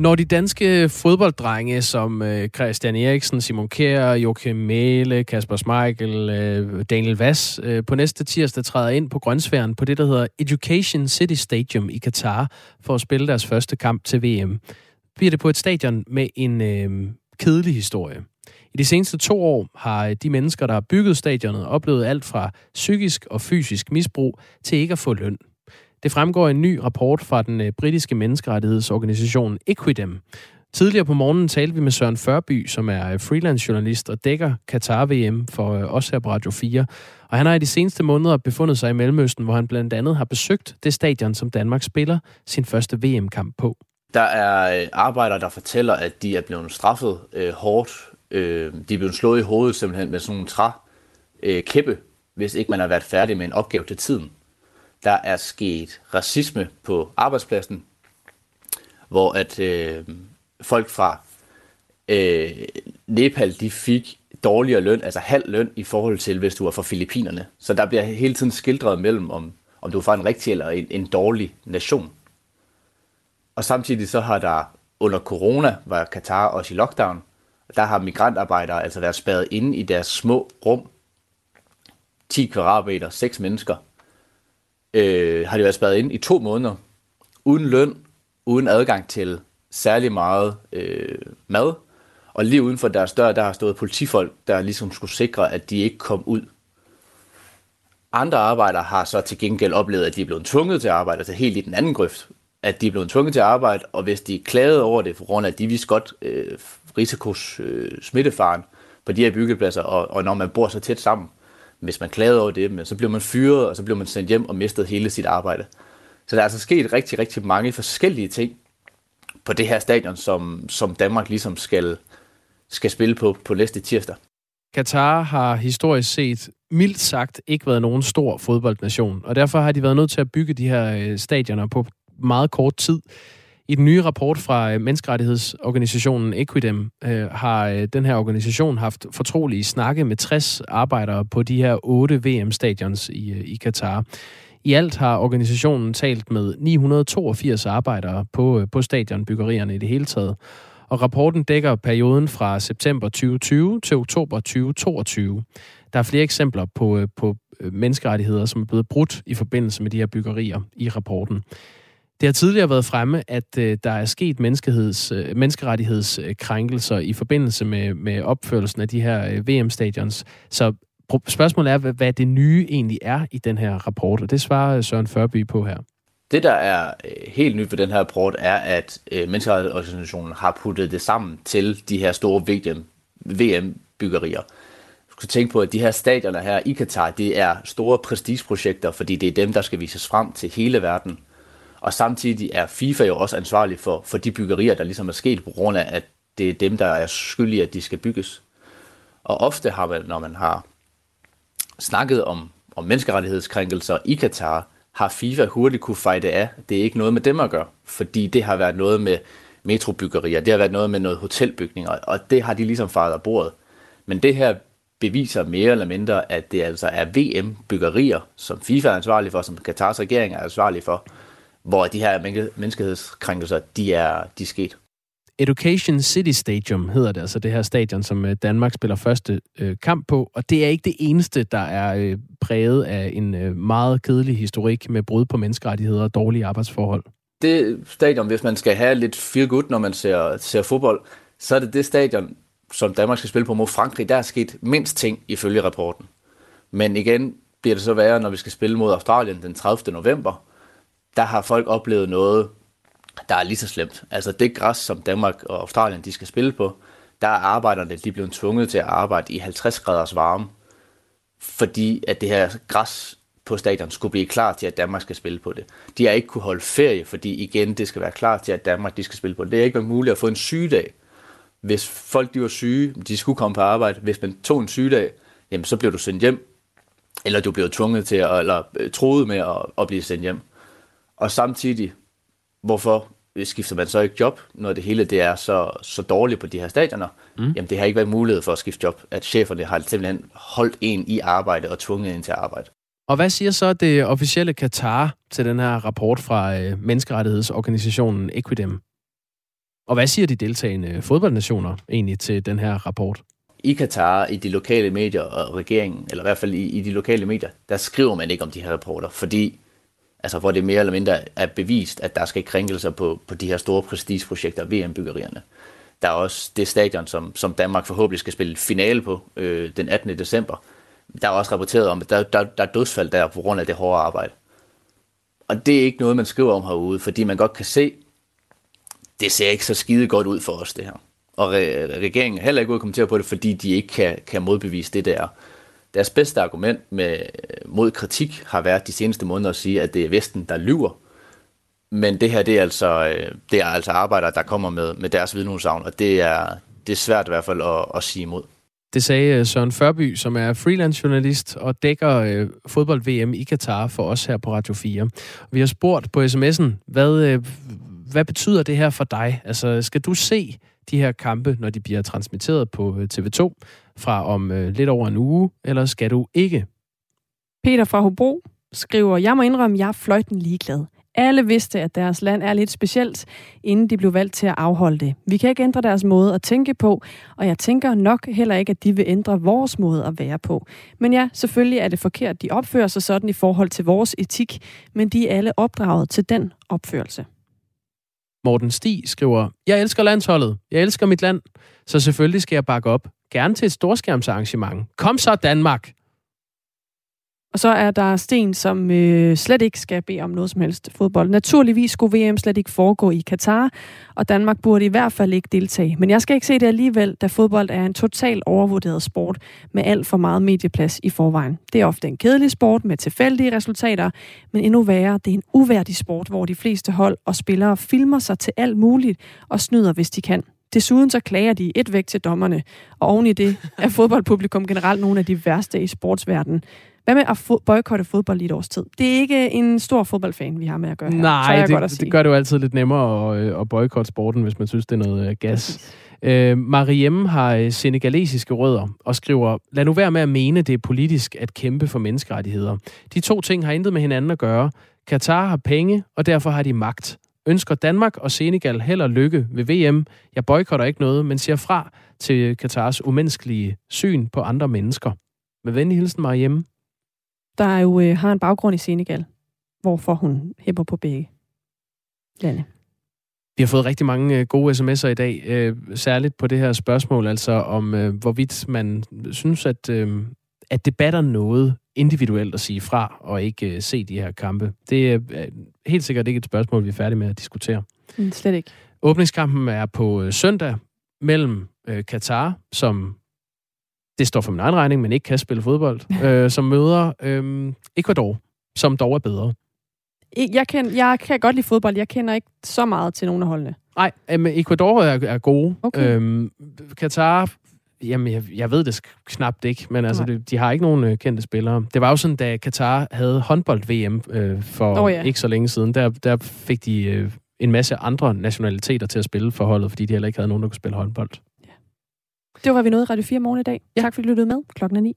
Når de danske fodbolddrenge som øh, Christian Eriksen, Simon Kjær, Joachim Mæle, Kasper Schmeichel, øh, Daniel Vass øh, på næste tirsdag træder ind på grønsværen på det, der hedder Education City Stadium i Katar for at spille deres første kamp til VM, bliver det på et stadion med en øh, kedelig historie. I de seneste to år har øh, de mennesker, der har bygget stadionet, oplevet alt fra psykisk og fysisk misbrug til ikke at få løn. Det fremgår i en ny rapport fra den øh, britiske menneskerettighedsorganisation Equidem. Tidligere på morgenen talte vi med Søren Førby, som er øh, freelance journalist og dækker Qatar-VM for øh, os her på Radio 4. Og han har i de seneste måneder befundet sig i Mellemøsten, hvor han blandt andet har besøgt det stadion, som Danmark spiller sin første VM-kamp på. Der er arbejdere, der fortæller, at de er blevet straffet øh, hårdt. Øh, de er blevet slået i hovedet simpelthen med sådan en træ øh, kæppe, hvis ikke man har været færdig med en opgave til tiden der er sket racisme på arbejdspladsen, hvor at øh, folk fra øh, Nepal, de fik dårligere løn, altså halv løn i forhold til, hvis du var fra Filippinerne. Så der bliver hele tiden skildret mellem, om, om du er fra en rigtig eller en, en dårlig nation. Og samtidig så har der under corona, var Katar også i lockdown, der har migrantarbejdere altså været spadet inde i deres små rum, 10 kvadratmeter, 6 mennesker, øh, har de været spadet ind i to måneder, uden løn, uden adgang til særlig meget øh, mad, og lige uden for deres dør, der har stået politifolk, der ligesom skulle sikre, at de ikke kom ud. Andre arbejdere har så til gengæld oplevet, at de er blevet tvunget til at arbejde, altså helt i den anden grøft, at de er blevet tvunget til at arbejde, og hvis de klagede over det, for grund af, at de vidste godt øh, risikos øh, smittefaren på de her byggepladser, og, og når man bor så tæt sammen, hvis man klagede over det, men så blev man fyret, og så blev man sendt hjem og mistet hele sit arbejde. Så der er altså sket rigtig, rigtig mange forskellige ting på det her stadion, som, som Danmark ligesom skal, skal spille på på næste tirsdag. Katar har historisk set mildt sagt ikke været nogen stor fodboldnation, og derfor har de været nødt til at bygge de her øh, stadioner på meget kort tid. I den nye rapport fra øh, menneskerettighedsorganisationen Equidem øh, har øh, den her organisation haft fortrolige snakke med 60 arbejdere på de her 8 VM-stadions i, øh, i Katar. I alt har organisationen talt med 982 arbejdere på, øh, på stadionbyggerierne i det hele taget. Og rapporten dækker perioden fra september 2020 til oktober 2022. Der er flere eksempler på, øh, på øh, menneskerettigheder, som er blevet brudt i forbindelse med de her byggerier i rapporten. Det har tidligere været fremme, at øh, der er sket menneskeheds, øh, menneskerettighedskrænkelser i forbindelse med, med opførelsen af de her øh, VM-stadions. Så spørgsmålet er, hvad, hvad det nye egentlig er i den her rapport, og det svarer øh, Søren Førby på her. Det, der er øh, helt nyt ved den her rapport, er, at øh, menneskerettighedsorganisationen har puttet det sammen til de her store VM, VM byggerier. Du skal tænke på, at de her stadioner her i Katar, det er store prestigeprojekter, fordi det er dem, der skal vises frem til hele verden. Og samtidig er FIFA jo også ansvarlig for, for de byggerier, der ligesom er sket på grund af, at det er dem, der er skyldige, at de skal bygges. Og ofte har man, når man har snakket om, om menneskerettighedskrænkelser i Katar, har FIFA hurtigt kunne fejde af. Det er ikke noget med dem at gøre, fordi det har været noget med metrobyggerier, det har været noget med noget hotelbygninger, og det har de ligesom faret af bordet. Men det her beviser mere eller mindre, at det altså er VM-byggerier, som FIFA er ansvarlig for, som Katars regering er ansvarlig for, hvor de her menneskehedskrænkelser, de er, de er sket. Education City Stadium hedder det, altså det her stadion, som øh, Danmark spiller første øh, kamp på. Og det er ikke det eneste, der er øh, præget af en øh, meget kedelig historik med brud på menneskerettigheder og dårlige arbejdsforhold. Det stadion, hvis man skal have lidt feel good, når man ser, ser fodbold, så er det det stadion, som Danmark skal spille på mod Frankrig. Der er sket mindst ting ifølge rapporten. Men igen bliver det så værre, når vi skal spille mod Australien den 30. november. Der har folk oplevet noget, der er lige så slemt. Altså det græs, som Danmark og Australien de skal spille på, der er arbejderne de blevet tvunget til at arbejde i 50 graders varme, fordi at det her græs på stadion skulle blive klar til, at Danmark skal spille på det. De har ikke kunne holde ferie, fordi igen, det skal være klar til, at Danmark de skal spille på det. Det er ikke været muligt at få en sygedag. Hvis folk de var syge, de skulle komme på arbejde. Hvis man tog en sygedag, jamen, så blev du sendt hjem, eller du blev tvunget til, at, eller øh, troet med at, at blive sendt hjem. Og samtidig, hvorfor skifter man så ikke job, når det hele det er så, så dårligt på de her stadioner? Mm. Jamen, det har ikke været mulighed for at skifte job, at cheferne har simpelthen holdt en i arbejde og tvunget en til at arbejde. Og hvad siger så det officielle Katar til den her rapport fra øh, menneskerettighedsorganisationen Equidem? Og hvad siger de deltagende fodboldnationer egentlig til den her rapport? I Katar, i de lokale medier og regeringen, eller i hvert fald i, i de lokale medier, der skriver man ikke om de her rapporter, fordi altså hvor det mere eller mindre er bevist, at der skal krænkelser på, på de her store prestigeprojekter, VM-byggerierne. Der er også det stadion, som, som Danmark forhåbentlig skal spille finale på øh, den 18. december. Der er også rapporteret om, at der, der, der er dødsfald der på grund af det hårde arbejde. Og det er ikke noget, man skriver om herude, fordi man godt kan se, det ser ikke så skide godt ud for os, det her. Og re- regeringen er heller ikke ude at kommentere på det, fordi de ikke kan, kan modbevise det der. Deres bedste argument med, mod kritik har været de seneste måneder at sige, at det er Vesten, der lyver. Men det her, det er altså, øh, det er altså arbejdere, der kommer med, med deres vidneudsagn, og det er, det er svært i hvert fald at, at sige imod. Det sagde øh, Søren Førby, som er freelance journalist og dækker øh, fodbold-VM i Katar for os her på Radio 4. Vi har spurgt på sms'en, hvad, øh, hvad betyder det her for dig? Altså, skal du se de her kampe, når de bliver transmitteret på øh, TV2 fra om øh, lidt over en uge, eller skal du ikke? Peter fra Hobro skriver, jeg må indrømme, jeg er fløjten ligeglad. Alle vidste, at deres land er lidt specielt, inden de blev valgt til at afholde det. Vi kan ikke ændre deres måde at tænke på, og jeg tænker nok heller ikke, at de vil ændre vores måde at være på. Men ja, selvfølgelig er det forkert, de opfører sig sådan i forhold til vores etik, men de er alle opdraget til den opførelse. Morten Sti skriver, Jeg elsker landsholdet. Jeg elsker mit land. Så selvfølgelig skal jeg bakke op. Gerne til et storskærmsarrangement. Kom så Danmark! Og så er der Sten, som øh, slet ikke skal bede om noget som helst fodbold. Naturligvis skulle VM slet ikke foregå i Katar, og Danmark burde i hvert fald ikke deltage. Men jeg skal ikke se det alligevel, da fodbold er en total overvurderet sport med alt for meget medieplads i forvejen. Det er ofte en kedelig sport med tilfældige resultater, men endnu værre, det er en uværdig sport, hvor de fleste hold og spillere filmer sig til alt muligt og snyder, hvis de kan. Desuden så klager de et væk til dommerne, og oven i det er fodboldpublikum generelt nogle af de værste i sportsverdenen. Hvad med at fo- boykotte fodbold i et års tid? Det er ikke en stor fodboldfan, vi har med at gøre her. Nej, det, godt det gør det jo altid lidt nemmere at, øh, at boykotte sporten, hvis man synes, det er noget øh, gas. Øh, Mariem har øh, senegalesiske rødder og skriver, lad nu være med at mene, det er politisk at kæmpe for menneskerettigheder. De to ting har intet med hinanden at gøre. Katar har penge, og derfor har de magt. Ønsker Danmark og Senegal held og lykke ved VM. Jeg boykotter ikke noget, men siger fra til Katars umenneskelige syn på andre mennesker. Med venlig hilsen, Mariem der jo øh, har en baggrund i Senegal, hvorfor hun hæpper på begge lande. Vi har fået rigtig mange øh, gode sms'er i dag, øh, særligt på det her spørgsmål, altså om øh, hvorvidt man synes, at, øh, at det batter noget individuelt at sige fra og ikke øh, se de her kampe. Det øh, helt sikkert ikke et spørgsmål, vi er færdige med at diskutere. Mm, slet ikke. Åbningskampen er på øh, søndag mellem øh, Katar, som det står for min egen regning, men ikke kan spille fodbold, øh, som møder øh, Ecuador, som dog er bedre. Jeg, kender, jeg kan godt lide fodbold. Jeg kender ikke så meget til nogle af holdene. Nej, øh, men Ecuador er, er gode. Okay. Øhm, Katar, jamen jeg, jeg ved det knapt ikke, men altså, det, de har ikke nogen øh, kendte spillere. Det var jo sådan, da Katar havde håndbold-VM øh, for oh, ja. ja. ikke så længe siden, der, der fik de øh, en masse andre nationaliteter til at spille for holdet, fordi de heller ikke havde nogen, der kunne spille håndbold. Det var, hvad vi nåede i Radio 4 morgen i dag. Ja. Tak fordi du lyttede med. Klokken er 9.